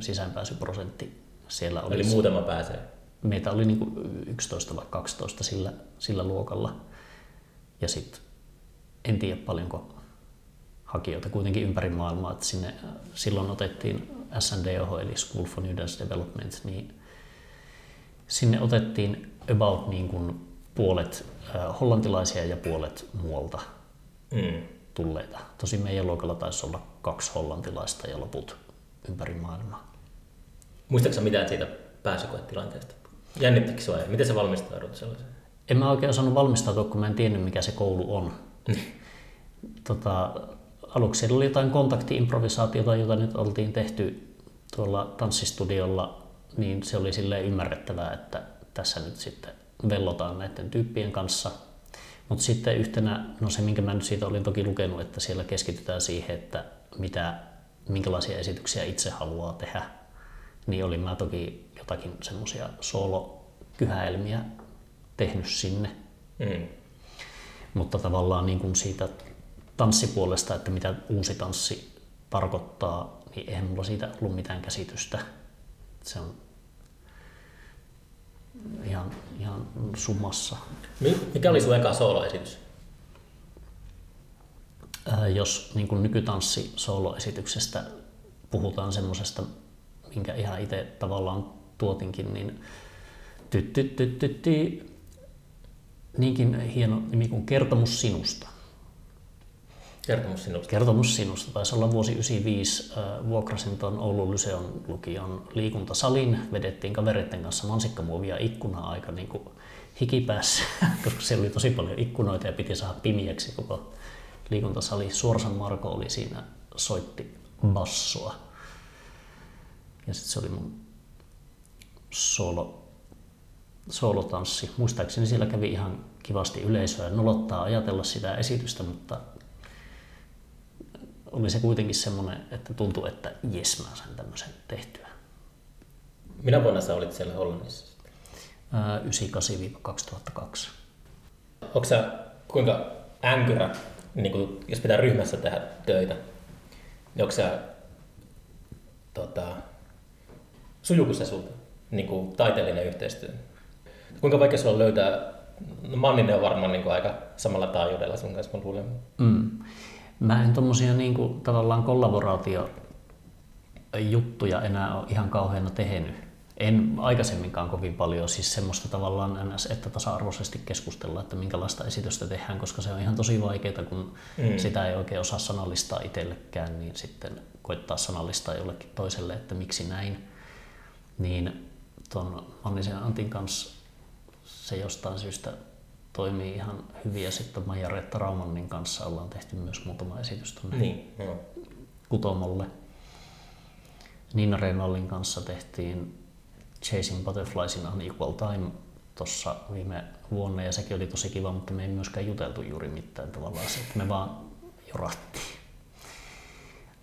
sisäänpääsyprosentti siellä oli. Eli muutama pääsee? Meitä oli niin kuin 11 vai 12 sillä, sillä luokalla. Ja sitten en tiedä paljonko hakijoita kuitenkin ympäri maailmaa. Että sinne, silloin otettiin SNDO, eli School for New Dance Development, niin sinne otettiin about niin kuin puolet äh, hollantilaisia ja puolet muualta mm. tulleita. Tosi meidän luokalla taisi olla kaksi hollantilaista ja loput ympäri maailmaa. Muistatko mitään siitä pääsykoetilanteesta? Jännittikö sinua? Miten se valmistaudut sellaiseen? En mä oikein osannut valmistautua, kun mä en tiennyt, mikä se koulu on. tota, aluksi oli jotain kontaktiimprovisaatiota, jota nyt oltiin tehty tuolla tanssistudiolla, niin se oli sille ymmärrettävää, että tässä nyt sitten vellotaan näiden tyyppien kanssa. Mutta sitten yhtenä, no se minkä mä nyt siitä olin toki lukenut, että siellä keskitytään siihen, että mitä, minkälaisia esityksiä itse haluaa tehdä, niin olin mä toki jotakin semmoisia soolokyhäelmiä tehnyt sinne. Mm. Mutta tavallaan niin kuin siitä tanssipuolesta, että mitä uusi tanssi tarkoittaa, niin eihän mulla siitä ollut mitään käsitystä. Se on ihan, ihan summassa. Mikä oli sun eka sooloesitys? jos niin kuin nykytanssi sooloesityksestä puhutaan semmoisesta, minkä ihan itse tavallaan tuotinkin, niin ty, ty, ty, ty, ty, niinkin hieno nimi kuin Kertomus sinusta. Kertomus sinusta. Kertomus sinusta. Taisi olla vuosi 1995. Vuokrasin tuon Oulun Lyseon lukion liikuntasalin. Vedettiin kavereiden kanssa mansikkamuovia ikkuna aika niin kuin hikipäässä, koska siellä oli tosi paljon ikkunoita ja piti saada pimiäksi koko liikuntasali. Suorsan Marko oli siinä, soitti bassoa. Ja sitten se oli mun solo, soolotanssi. Muistaakseni siellä kävi ihan kivasti yleisöä. Nolottaa ajatella sitä esitystä, mutta oli se kuitenkin semmoinen, että tuntui, että jes, mä sain tämmöisen tehtyä. Minä vuonna sä olit siellä Hollannissa? 98-2002. Onko sä kuinka änkyrä, niin kun, jos pitää ryhmässä tehdä töitä, niin onko sä, tota, sujuuko se sulta niin kuin taiteellinen yhteistyö? Kuinka vaikea sulla löytää, no Manninen on varmaan niin kuin aika samalla taajuudella sun kanssa, mä luulen. Mm. Mä en tommosia niin kuin, tavallaan kollaboraatio juttuja enää ole ihan kauheana tehnyt. En aikaisemminkaan kovin paljon, siis semmoista tavallaan ns, että tasa-arvoisesti keskustella, että minkälaista esitystä tehdään, koska se on ihan tosi vaikeaa, kun mm. sitä ei oikein osaa sanallistaa itsellekään, niin sitten koittaa sanallistaa jollekin toiselle, että miksi näin. Niin tuon Mannisen Antin kanssa se jostain syystä toimii ihan hyvin. Ja sitten Maija Reetta Raumannin kanssa ollaan tehty myös muutama esitys tuonne niin. Kutomolle. Niina Reinallin kanssa tehtiin Chasing Butterflies in Unequal Time tuossa viime vuonna ja sekin oli tosi kiva, mutta me ei myöskään juteltu juuri mitään tavallaan se, että me vaan jorattiin.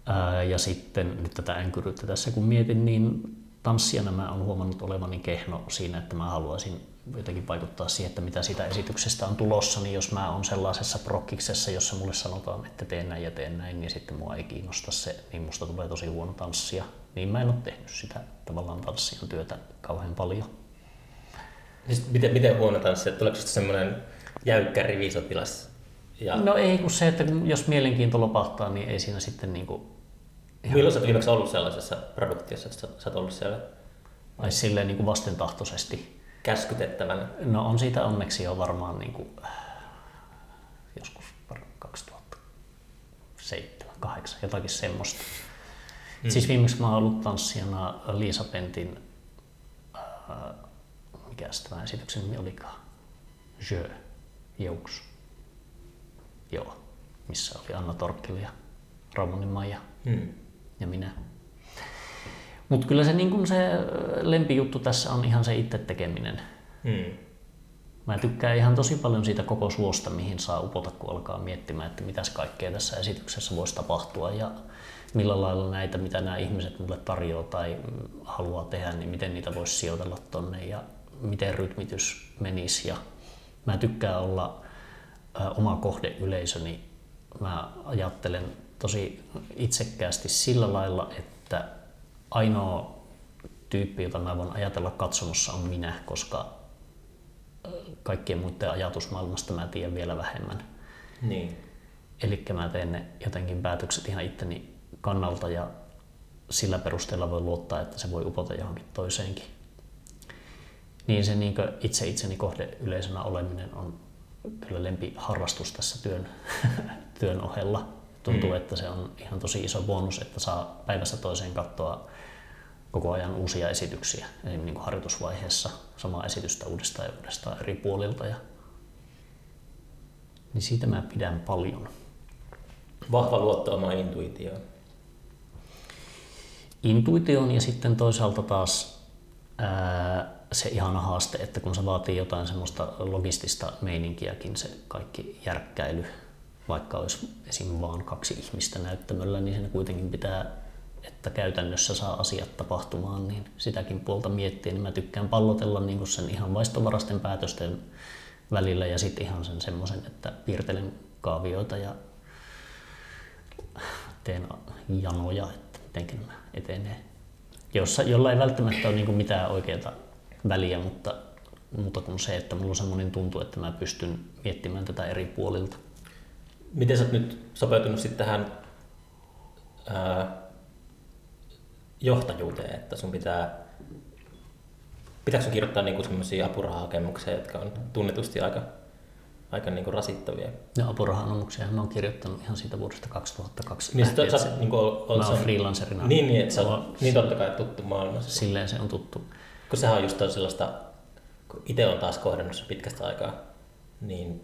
Ää, ja sitten nyt tätä änkyryyttä tässä kun mietin, niin tanssijana mä oon huomannut olevani kehno siinä, että mä haluaisin jotenkin vaikuttaa siihen, että mitä siitä esityksestä on tulossa, niin jos mä oon sellaisessa prokkiksessa, jossa mulle sanotaan, että teen näin ja teen näin, niin sitten mua ei kiinnosta se, niin musta tulee tosi huono tanssia. Niin mä en ole tehnyt sitä tavallaan tanssijan työtä kauhean paljon. Siis miten, miten huono tanssia? Tuleeko semmoinen jäykkä rivisotilas? Ja... No ei, kun se, että jos mielenkiinto lopahtaa, niin ei siinä sitten niin kuin Ihan... Milloin sä viimeksi ollut sellaisessa produktiossa, että sä oot ollut siellä? Ai silleen niin kuin vastentahtoisesti. Käskytettävänä? No on siitä onneksi jo varmaan niin kuin, joskus 2007 2008 jotakin semmoista. Hmm. Siis viimeksi mä oon ollut tanssijana Liisa Pentin, äh, mikä tämä esityksen nimi olikaan? Je, Jouks. Joo, missä oli Anna Torkkili ja Ramonin Maija. Hmm ja minä. Mutta kyllä se, niin kun se lempijuttu tässä on ihan se itse tekeminen. Mm. Mä tykkään ihan tosi paljon siitä koko suosta, mihin saa upota, kun alkaa miettimään, että mitäs kaikkea tässä esityksessä voisi tapahtua ja millä lailla näitä, mitä nämä ihmiset mulle tarjoaa tai haluaa tehdä, niin miten niitä voisi sijoitella tonne ja miten rytmitys menisi. Ja mä tykkään olla ä, oma kohdeyleisöni. Mä ajattelen tosi itsekkäästi sillä lailla, että ainoa tyyppi, jota mä voin ajatella katsomossa on minä, koska kaikkien muiden ajatusmaailmasta mä tiedän vielä vähemmän. Niin. Eli mä teen ne jotenkin päätökset ihan itteni kannalta ja sillä perusteella voi luottaa, että se voi upota johonkin toiseenkin. Niin se niin itse itseni kohde yleisönä oleminen on kyllä lempi harrastus tässä työn, työn ohella. Tuntuu, mm. että se on ihan tosi iso bonus, että saa päivästä toiseen katsoa koko ajan uusia esityksiä, eli niin kuin harjoitusvaiheessa samaa esitystä uudestaan ja uudestaan eri puolilta. Ja... Niin siitä mä pidän paljon. Vahva luotto omaan intuitioon. Intuitioon ja sitten toisaalta taas ää, se ihana haaste, että kun se vaatii jotain semmoista logistista meininkiäkin, se kaikki järkkäily, vaikka olisi esim. vaan kaksi ihmistä näyttämöllä, niin sen kuitenkin pitää että käytännössä saa asiat tapahtumaan, niin sitäkin puolta miettiä, niin mä tykkään pallotella niin kuin sen ihan vaistovarasten päätösten välillä ja sitten ihan sen semmoisen, että piirtelen kaavioita ja teen janoja, että miten mä etenee. Jossa, jolla ei välttämättä ole niin kuin mitään oikeaa väliä, mutta muuta kuin se, että mulla on semmoinen tuntu, että mä pystyn miettimään tätä eri puolilta. Miten sä oot nyt sopeutunut sitten tähän ää, johtajuuteen, että sun pitää, pitääkö sun kirjoittaa niinku sellaisia apurahahakemuksia, jotka on tunnetusti aika, aika niinku rasittavia? No apurahanomuksia mä oon kirjoittanut ihan siitä vuodesta 2002 niin lähtien. Sä, sä, niin kuin, mä oon freelancerina. Niin, niin, että sä oot, niin totta kai tuttu maailmassa. Silleen se on tuttu. Kun sehän on just on sellaista, kun itse on taas kohdannut pitkästä aikaa, niin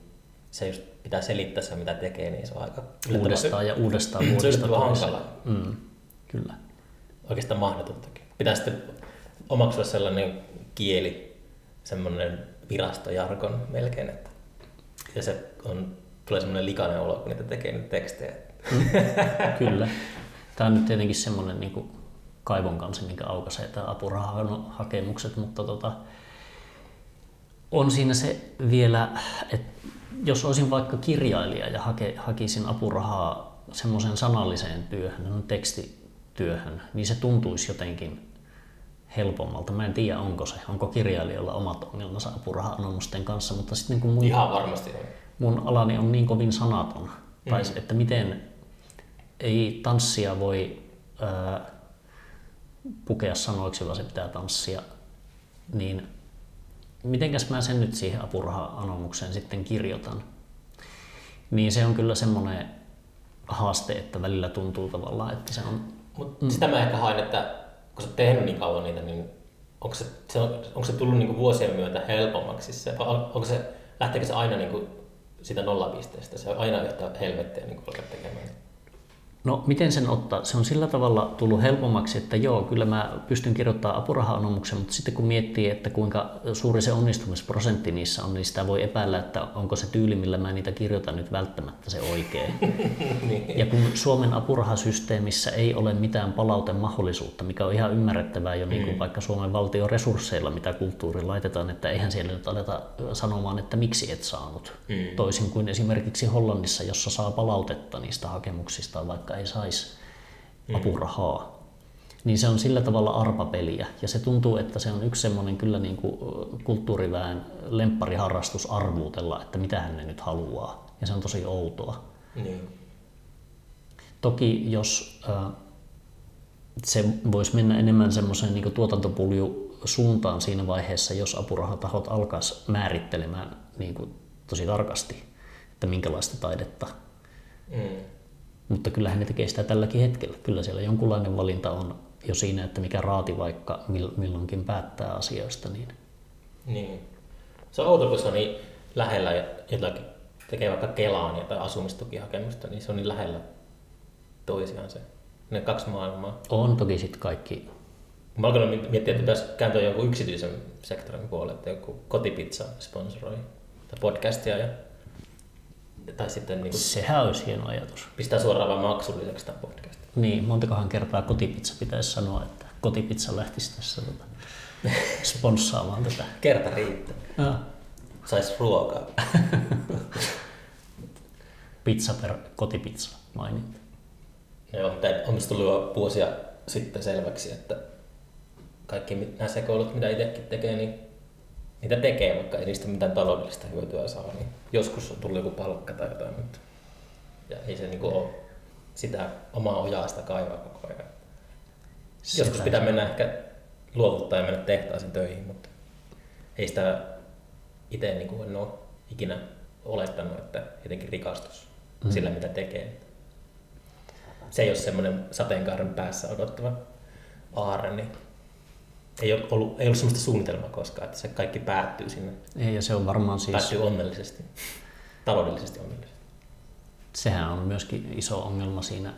se just pitää selittää se, mitä tekee, niin se on aika... Uudestaan ja uudestaan vuodesta. Se on hankala. Mm, kyllä oikeastaan mahdotontakin. Pitää sitten omaksua sellainen kieli, semmoinen virastojargon melkein, että ja se on, tulee semmoinen likainen olo, kun niitä tekee niitä tekstejä. Mm, kyllä. Tämä on nyt tietenkin semmoinen niin kuin kaivon kanssa, minkä aukaisee tämä apurahahakemukset, mutta tota, on siinä se vielä, että jos olisin vaikka kirjailija ja hake, hakisin apurahaa semmoisen sanalliseen työhön, no teksti, työhön, niin se tuntuisi jotenkin helpommalta. Mä en tiedä, onko se. Onko kirjailijalla omat ongelmansa apuraha-anomusten kanssa, mutta sitten kun mun, Ihan varmasti on. mun alani on niin kovin sanaton. Mm. Tai että miten ei tanssia voi ää, pukea sanoiksi, vaan se pitää tanssia. Niin mitenkäs mä sen nyt siihen apuraha-anomukseen sitten kirjoitan? Niin se on kyllä semmoinen haaste, että välillä tuntuu tavallaan, että se on mutta mm. sitä mä ehkä haen, että kun sä oot tehnyt niin kauan niitä, niin onko se, se, on, onko se tullut niin vuosien myötä helpommaksi se, onko se, lähteekö se aina niin kuin sitä nollapisteestä, se on aina yhtä helvettiä niin alkaa tekemään? No miten sen ottaa? Se on sillä tavalla tullut helpommaksi, että joo, kyllä mä pystyn kirjoittamaan apuraha-anomuksen, mutta sitten kun miettii, että kuinka suuri se onnistumisprosentti niissä on, niin sitä voi epäillä, että onko se tyyli, millä mä niitä kirjoitan nyt välttämättä se oikein. niin. Ja kun Suomen apurahasysteemissä ei ole mitään palautemahdollisuutta, mikä on ihan ymmärrettävää jo niin kuin mm. vaikka Suomen valtion resursseilla, mitä kulttuuri laitetaan, että eihän siellä nyt aleta sanomaan, että miksi et saanut. Mm. Toisin kuin esimerkiksi Hollannissa, jossa saa palautetta niistä hakemuksista, vaikka ei saisi mm. apurahaa. Niin se on sillä tavalla arpapeliä. Ja se tuntuu, että se on yksi semmoinen kyllä niin kuin kulttuuriväen lemppariharrastus arvuutella, että mitä hän ne nyt haluaa. Ja se on tosi outoa. Niin. Toki jos äh, se voisi mennä enemmän semmoiseen niin tuotantopulju suuntaan siinä vaiheessa, jos apurahatahot alkaisi määrittelemään niin kuin tosi tarkasti, että minkälaista taidetta mm. Mutta kyllähän ne tekee sitä tälläkin hetkellä. Kyllä siellä jonkunlainen valinta on jo siinä, että mikä raati vaikka milloinkin päättää asioista. Niin. niin. Se on outo, kun se on niin lähellä jotakin, tekee vaikka Kelaan tai asumistukihakemusta, niin se on niin lähellä toisiaan se, ne kaksi maailmaa. On toki sitten kaikki Mä alkoin miettiä, että pitäisi kääntyä jonkun yksityisen sektorin puolelle, että joku kotipizza sponsoroi tai podcastia ja tai sitten niin kuin Sehän olisi hieno ajatus. pistää suoraan vaan maksulliseksi tämä podcast. Niin, montakohan kertaa kotipizza pitäisi sanoa, että kotipizza lähtisi tässä tota, sponssaamaan tätä. Kerta riittää. Ja, Sais ruokaa. pizza per kotipizza mainittu. Joo, mutta on myös tullut jo vuosia sitten selväksi, että kaikki nämä sekoilut, mitä itsekin tekee, niin niitä tekee, vaikka ei niistä mitään taloudellista hyötyä saa. Niin joskus on tullut joku palkka tai jotain, mutta ja ei se niinku ole sitä omaa ojasta kaivaa koko ajan. Joskus Sepä- pitää mennä ehkä luovuttaa ja mennä tehtaaseen töihin, mutta ei sitä itse niin kuin en ole ikinä olettanut, että jotenkin rikastus Mm. sillä, mitä tekee. Se ei ole semmoinen sateenkaaren päässä odottava aarre, niin ei ole ollut, ei ollut semmoista suunnitelmaa koskaan, että se kaikki päättyy sinne. Ei, ja se on varmaan siis, Päättyy onnellisesti, taloudellisesti onnellisesti. sehän on myöskin iso ongelma siinä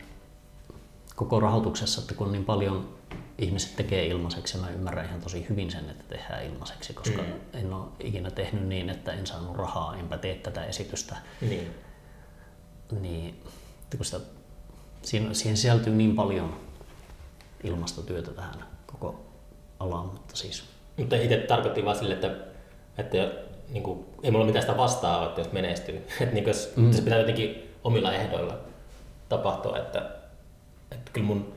koko rahoituksessa, että kun niin paljon ihmiset tekee ilmaiseksi, ja mä ymmärrän ihan tosi hyvin sen, että tehdään ilmaiseksi, koska Mm. en ole ikinä tehnyt niin, että en saanut rahaa, enpä tee tätä esitystä, Niin. niin kun sitä, siinä, siihen sisältyy niin paljon ilmastotyötä tähän koko alaan, mutta siis Mutta itse tarkoitti vaan sille, että, että niin kuin, ei mulla mitään sitä vastaa, että jos menestyy. Että niin jos, mm. se pitää jotenkin omilla ehdoilla tapahtua, että, että kyllä mun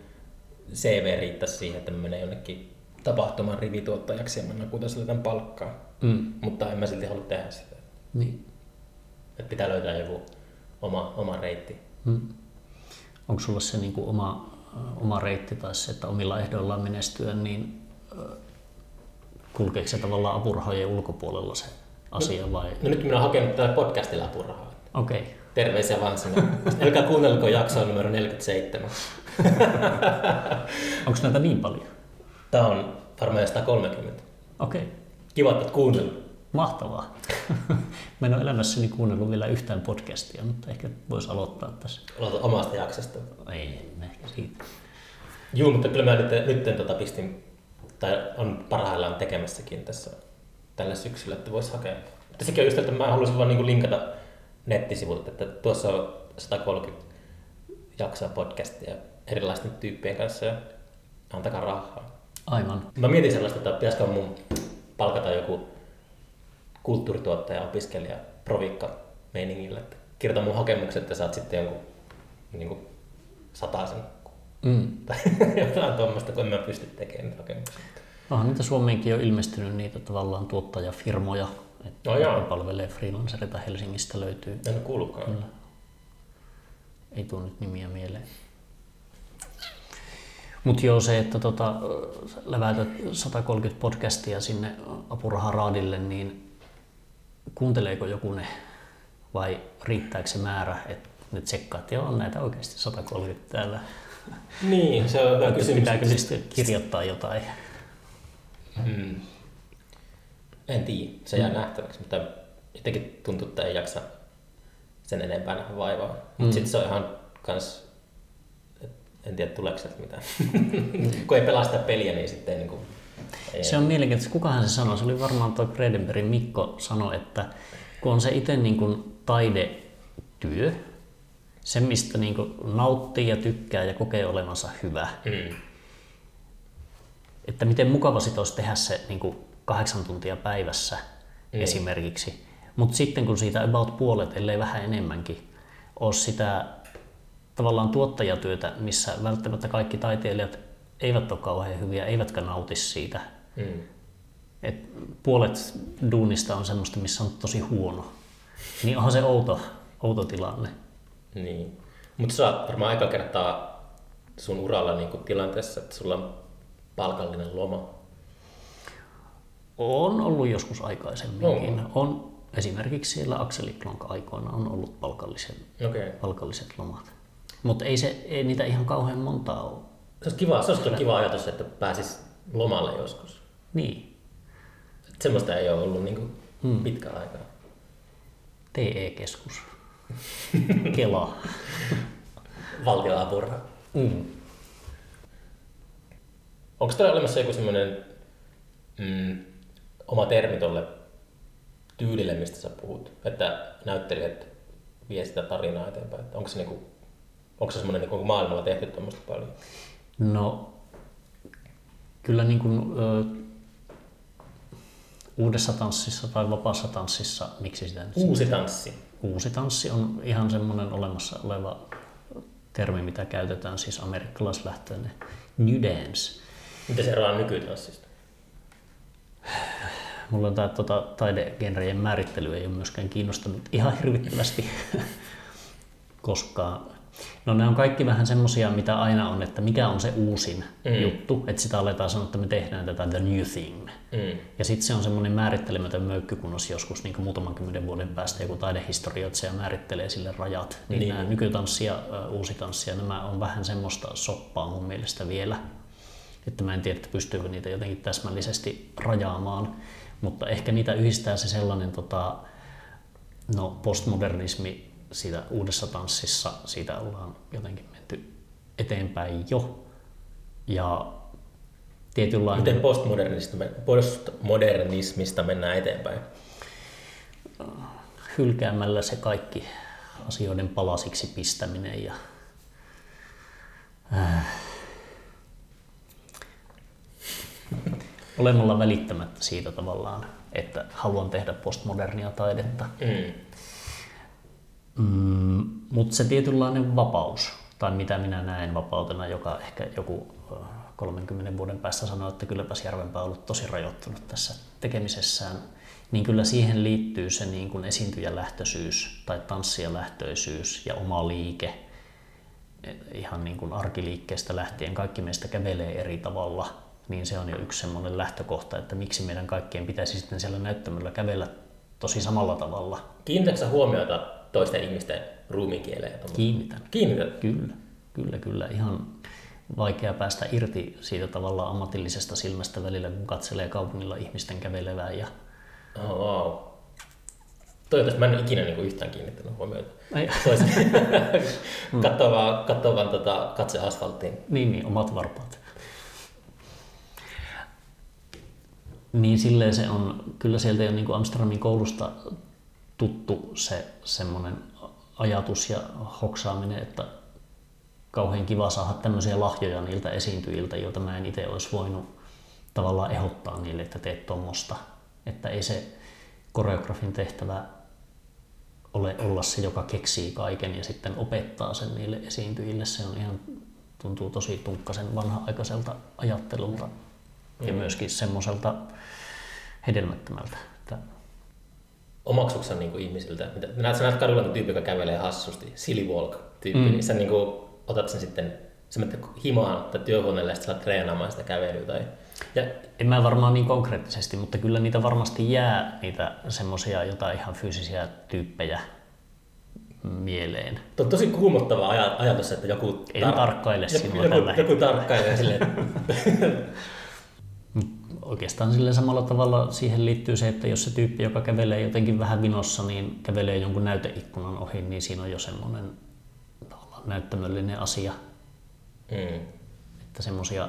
CV riittäisi siihen, että mä menen jonnekin tapahtumaan rivituottajaksi ja mä nakutan sille tämän palkkaa. mm. Mutta en mä silti halua tehdä sitä. niin. Että pitää löytää joku oma, oma reitti. Mm. Onko sulla se niin kuin oma, oma reitti tai se, että omilla ehdoillaan menestyä, niin kulkeeko se tavallaan apurahojen ulkopuolella se asia vai? No nyt minä olen hakenut tällä podcastilla apurahaa. Okei. Okay. Terveisiä vaan sinne. Älkää kuunnelko jaksoa numero 47. Onko näitä niin paljon? Tämä on varmaan 130. Okei. Okay. Kiva, että kuunnellut. Mahtavaa. Mä en ole elämässäni kuunnellut vielä yhtään podcastia, mutta ehkä voisi aloittaa tässä. Aloita omasta jaksosta. Ei, ehkä siitä. Juu, mutta kyllä mä nyt, nyt tota pistin, tai on parhaillaan tekemässäkin tässä tällä syksyllä, että voisi hakea. Mutta sekin on just, että mä haluaisin vaan niin linkata nettisivut, että tuossa on 130 jaksoa podcastia erilaisten tyyppien kanssa ja antakaa rahaa. Aivan. Mä mietin sellaista, että pitäisikö mun palkata joku kulttuurituottaja, opiskelija, provikka meiningillä, että kirjoita mun hakemukset ja saat sitten jonkun niin kuin sataisen Mm. tai jotain tuommoista, kun en mä pysty tekemään hakemuksia. Onhan niitä Suomeenkin on ilmestynyt niitä tavallaan tuottajafirmoja, että No ne palvelee freelancereita Helsingistä löytyy. En ole kuullutkaan. Kyllä. Ei tule nyt nimiä mieleen. Mutta joo, se, että tota, läväytät 130 podcastia sinne apuraharaadille, niin kuunteleeko joku ne vai riittääkö se määrä, että ne tsekkaat, että joo, on näitä oikeasti 130 täällä. Niin, se on hyvä kysymys. pitääkö niistä kirjoittaa jotain? Hmm. En tiedä, se jää nähtäväksi, mutta jotenkin tuntuu, että ei jaksa sen enempää nähdä vaivaa. Mutta Mm. sitten se on ihan kans, en tiedä tuleeko sieltä mitään. kun ei pelaa sitä peliä, niin sitten ei, niin kuin, ei Se on mielenkiintoista. Kukahan se sanoi? Se oli varmaan tuo Fredenbergin Mikko sanoi, että kun on se itse niin kuin taidetyö, se mistä niin kuin nauttii ja tykkää ja kokee olevansa hyvä, Mm. että miten mukava sit olisi tehdä se niin kuin kahdeksan tuntia päivässä Mm. esimerkiksi. Mutta sitten kun siitä about puolet, ellei vähän enemmänkin, ole sitä tavallaan tuottajatyötä, missä välttämättä kaikki taiteilijat eivät ole kauhean hyviä, eivätkä nauti siitä, Mm. et puolet duunista on semmoista, missä on tosi huono. Niin onhan se outo, outo tilanne. Niin. Mutta sä oot varmaan aika kertaa sun uralla niin kuin tilanteessa, että sulla on palkallinen loma. On ollut joskus aikaisemminkin. Onko? On esimerkiksi siellä Akseli Klonk aikoina on ollut palkalliset, Okei. Okay. palkalliset lomat. Mutta ei, se, ei niitä ihan kauhean montaa ole. Se olisi kiva, se olisi kiva ajatus, että pääsis lomalle joskus. Niin, semmoista ei ole ollut niin kuin Hmm. pitkään aikaa. TE-keskus. Kela. Valtioapuraha. Mm. Onko teillä olemassa joku semmoinen mm, oma termi tolle tyylille, mistä sä puhut? Että näyttelijät vie sitä tarinaa eteenpäin. Että onko se, niinku, onko se semmoinen niinku maailmalla tehty tuommoista paljon? No, kyllä niin kuin, ö, uudessa tanssissa tai vapaassa tanssissa, miksi sitä nyt Uusi tanssi. Uusi tanssi on ihan semmoinen olemassa oleva termi, mitä käytetään, siis amerikkalaislähtöinen New Dance. Miten se eroaa nykytanssista? Mulla tämä tota, taidegenrejen määrittely ei ole myöskään kiinnostanut ihan hirvittävästi koskaan. No ne on kaikki vähän semmosia, mitä aina on, että mikä on se uusin mm. juttu, että sitä aletaan sanoa, että me tehdään tätä the new thing. Mm. Ja sitten se on semmoinen määrittelemätön möykky, kun joskus niin muutaman kymmenen vuoden päästä joku taidehistorioitsija määrittelee sille rajat. Niin, niin. nämä nykytanssi ja uusi tanssi, nämä on vähän semmoista soppaa mun mielestä vielä. Että mä en tiedä, että pystyykö niitä jotenkin täsmällisesti rajaamaan. Mutta ehkä niitä yhdistää se sellainen tota, no, postmodernismi siitä uudessa tanssissa, siitä ollaan jotenkin menty eteenpäin jo. Ja tietynlainen... Miten postmodernismista mennään eteenpäin? Hylkäämällä se kaikki asioiden palasiksi pistäminen ja äh, olemalla välittämättä siitä tavallaan, että haluan tehdä postmodernia taidetta. Mm. Mm, Mutta se tietynlainen vapaus, tai mitä minä näen vapautena, joka ehkä joku 30 vuoden päästä sanoo, että kylläpäs Järvenpää on ollut tosi rajoittunut tässä tekemisessään, niin kyllä siihen liittyy se niin kuin esiintyjälähtöisyys tai tanssijalähtöisyys ja oma liike. Ihan niin kuin arkiliikkeestä lähtien kaikki meistä kävelee eri tavalla niin se on jo yksi semmoinen lähtökohta, että miksi meidän kaikkien pitäisi sitten siellä näyttämöllä kävellä tosi samalla tavalla. Kiinnitätkö huomiota toisten ihmisten ruumikieleen? Kiinnitän. Kiinnitän? Kyllä, kyllä, kyllä. Ihan vaikea päästä irti siitä tavallaan ammatillisesta silmästä välillä, kun katselee kaupungilla ihmisten kävelevää. Ja... Oh, wow. Toivottavasti mä en ole ikinä niin kuin yhtään kiinnittänyt huomiota. katsoo vaan, vaan tota, katse asfalttiin. Niin, niin, omat varpaat. Niin silleen se on, kyllä sieltä jo niin kuin Amsterdamin koulusta tuttu se semmoinen ajatus ja hoksaaminen, että kauhean kiva saada tämmöisiä lahjoja niiltä esiintyjiltä, joita mä en itse olisi voinut tavallaan ehdottaa niille, että teet tuommoista. Että ei se koreografin tehtävä ole olla se, joka keksii kaiken ja sitten opettaa sen niille esiintyjille. Se on ihan, tuntuu tosi tunkkasen vanha-aikaiselta ajattelulta mm. ja myöskin semmoiselta hedelmättömältä. Että... Omaksuksa niin ihmisiltä? Mitä, näet, sä näet kadulla tyyppi, joka kävelee hassusti, silly walk tyyppi, mm. niin sä niin kuin, otat sen sitten sä menet himaan tai työhuoneelle ja sitten treenaamaan sitä kävelyä tai ja... En mä varmaan niin konkreettisesti, mutta kyllä niitä varmasti jää niitä semmoisia jotain ihan fyysisiä tyyppejä mieleen. Tuo on tosi kuumottava ajatus, että joku, tar- en tarkkaile joku, joku, joku tarkkailee silleen, oikeastaan sille samalla tavalla siihen liittyy se, että jos se tyyppi, joka kävelee jotenkin vähän vinossa, niin kävelee jonkun näyteikkunan ohi, niin siinä on jo semmoinen näyttämöllinen asia. Mm. Että semmoisia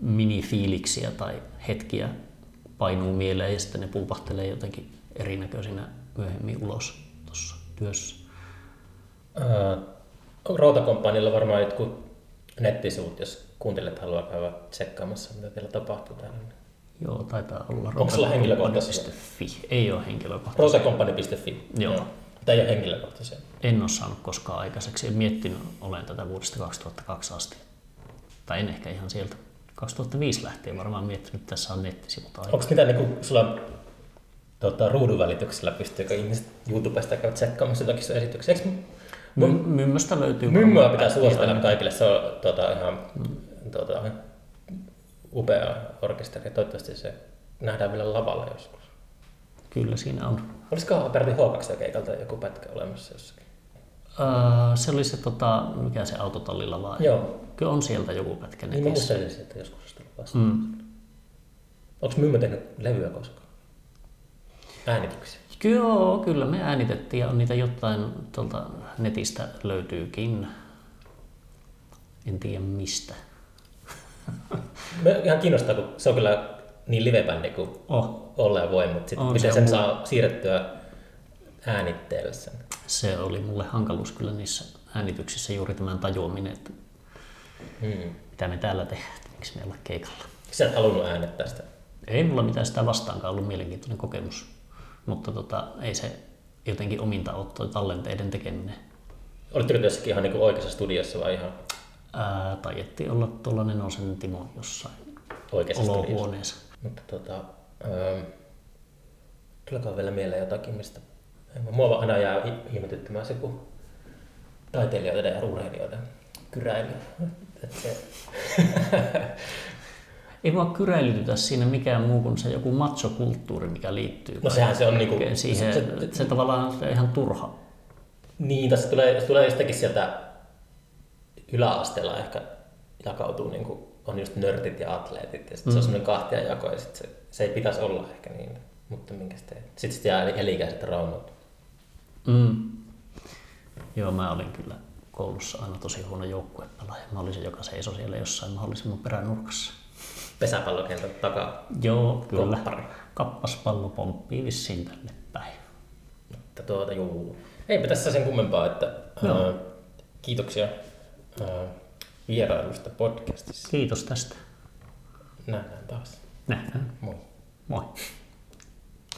minifiiliksiä tai hetkiä painuu mieleen ja sitten ne pulpahtelee jotenkin erinäköisinä myöhemmin ulos tuossa työssä. Äh, Rautakompanilla varmaan jotkut nettisivut, jos kuuntelijat haluaa käydä tsekkaamassa, mitä teillä tapahtuu täällä. Joo, taitaa olla. Onko sulla henkilökohtaisia? Ei ole henkilökohtaisia. Rotacompany.fi. Joo. Joo. Tai ei ole henkilökohtaisia. En ole saanut koskaan aikaiseksi. En miettinyt, olen tätä vuodesta 2002 asti. Tai en ehkä ihan sieltä 2005 lähtien varmaan miettinyt, että tässä on nettisivut aikaa. Onko mitä niin sulla tuota, ruudun välityksellä, pystyykö ihmiset YouTubesta käydä tsekkaamassa jotakin esityksiä? Eikö My, mymmöstä löytyy. Mymmöä pitää suositella kaikille. Se on tuota, ihan mm. tuota, upea orkesteri. Toivottavasti se nähdään vielä lavalla joskus. Kyllä siinä on. Olisiko Aperti H2-keikalta joku pätkä olemassa jossakin? Uh, se oli se, tota, mikä se autotallilava. Joo. Kyllä on sieltä joku pätkä netissä. Niin mä muistelisin, että joskus olisi tullut vastaan. Mm. Onko Mymmö tehnyt levyä koskaan? Äänityksiä? Joo, kyllä me äänitettiin ja on niitä jotain tuolta netistä löytyykin. En tiedä mistä. Me ihan kiinnostaa, kun se on kyllä niin livebändi kuin Oh, olleen voi, mutta sitten On, miten se sen mulla- saa siirrettyä äänitteelle sen. se oli mulle hankaluus kyllä niissä äänityksissä juuri tämän tajuaminen, että Hmm. mitä me täällä tehdään, että miksi me olla keikalla. Sä et halunnut äänettää sitä. Ei mulla mitään sitä vastaankaan ollut mielenkiintoinen kokemus, mutta tota, ei se jotenkin ominta ole tallenteiden tekeminen. Olitteko te jossakin ihan niin oikeassa studiossa vai ihan Ää, tajettiin olla tuolla Nenosen Timo jossain oikeassa studiossa? Mutta tota, ähm, tuleekaan vielä mieleen jotakin, mistä mua vaan aina jää ihmetyttämään se, kun taiteilijoita ja urheilijoita kyräily. Se, Ei vaan kyräilytytä siinä mikään muu kuin se joku machokulttuuri, mikä liittyy no sehän se on niinku, siihen. se, Se, se, tavallaan se on ihan turha. niin, tässä tulee, se tulee jostakin sieltä yläasteella ehkä jakautuu, niin kuin, on just nörtit ja atleetit, ja sitten mm. se on semmoinen kahtia jako, ja sit se, se ei pitäisi olla ehkä niin, mutta minkä sitten Sitten sit jää elikäiset raunut. Mm. Joo, mä olin kyllä koulussa aina tosi huono joukkuepelaaja. Mä olisin joka seisoi siellä jossain mahdollisimman peränurkassa. Pesäpallokentän takaa. Joo, kyllä. Koppari. Kappaspallo pomppii vissiin tänne päin. Mutta tuota, juu. Eipä tässä sen kummempaa, että Joo. ää, kiitoksia ää, vierailusta podcastissa. Kiitos tästä. Nähdään taas. Nähdään. Moi. Moi.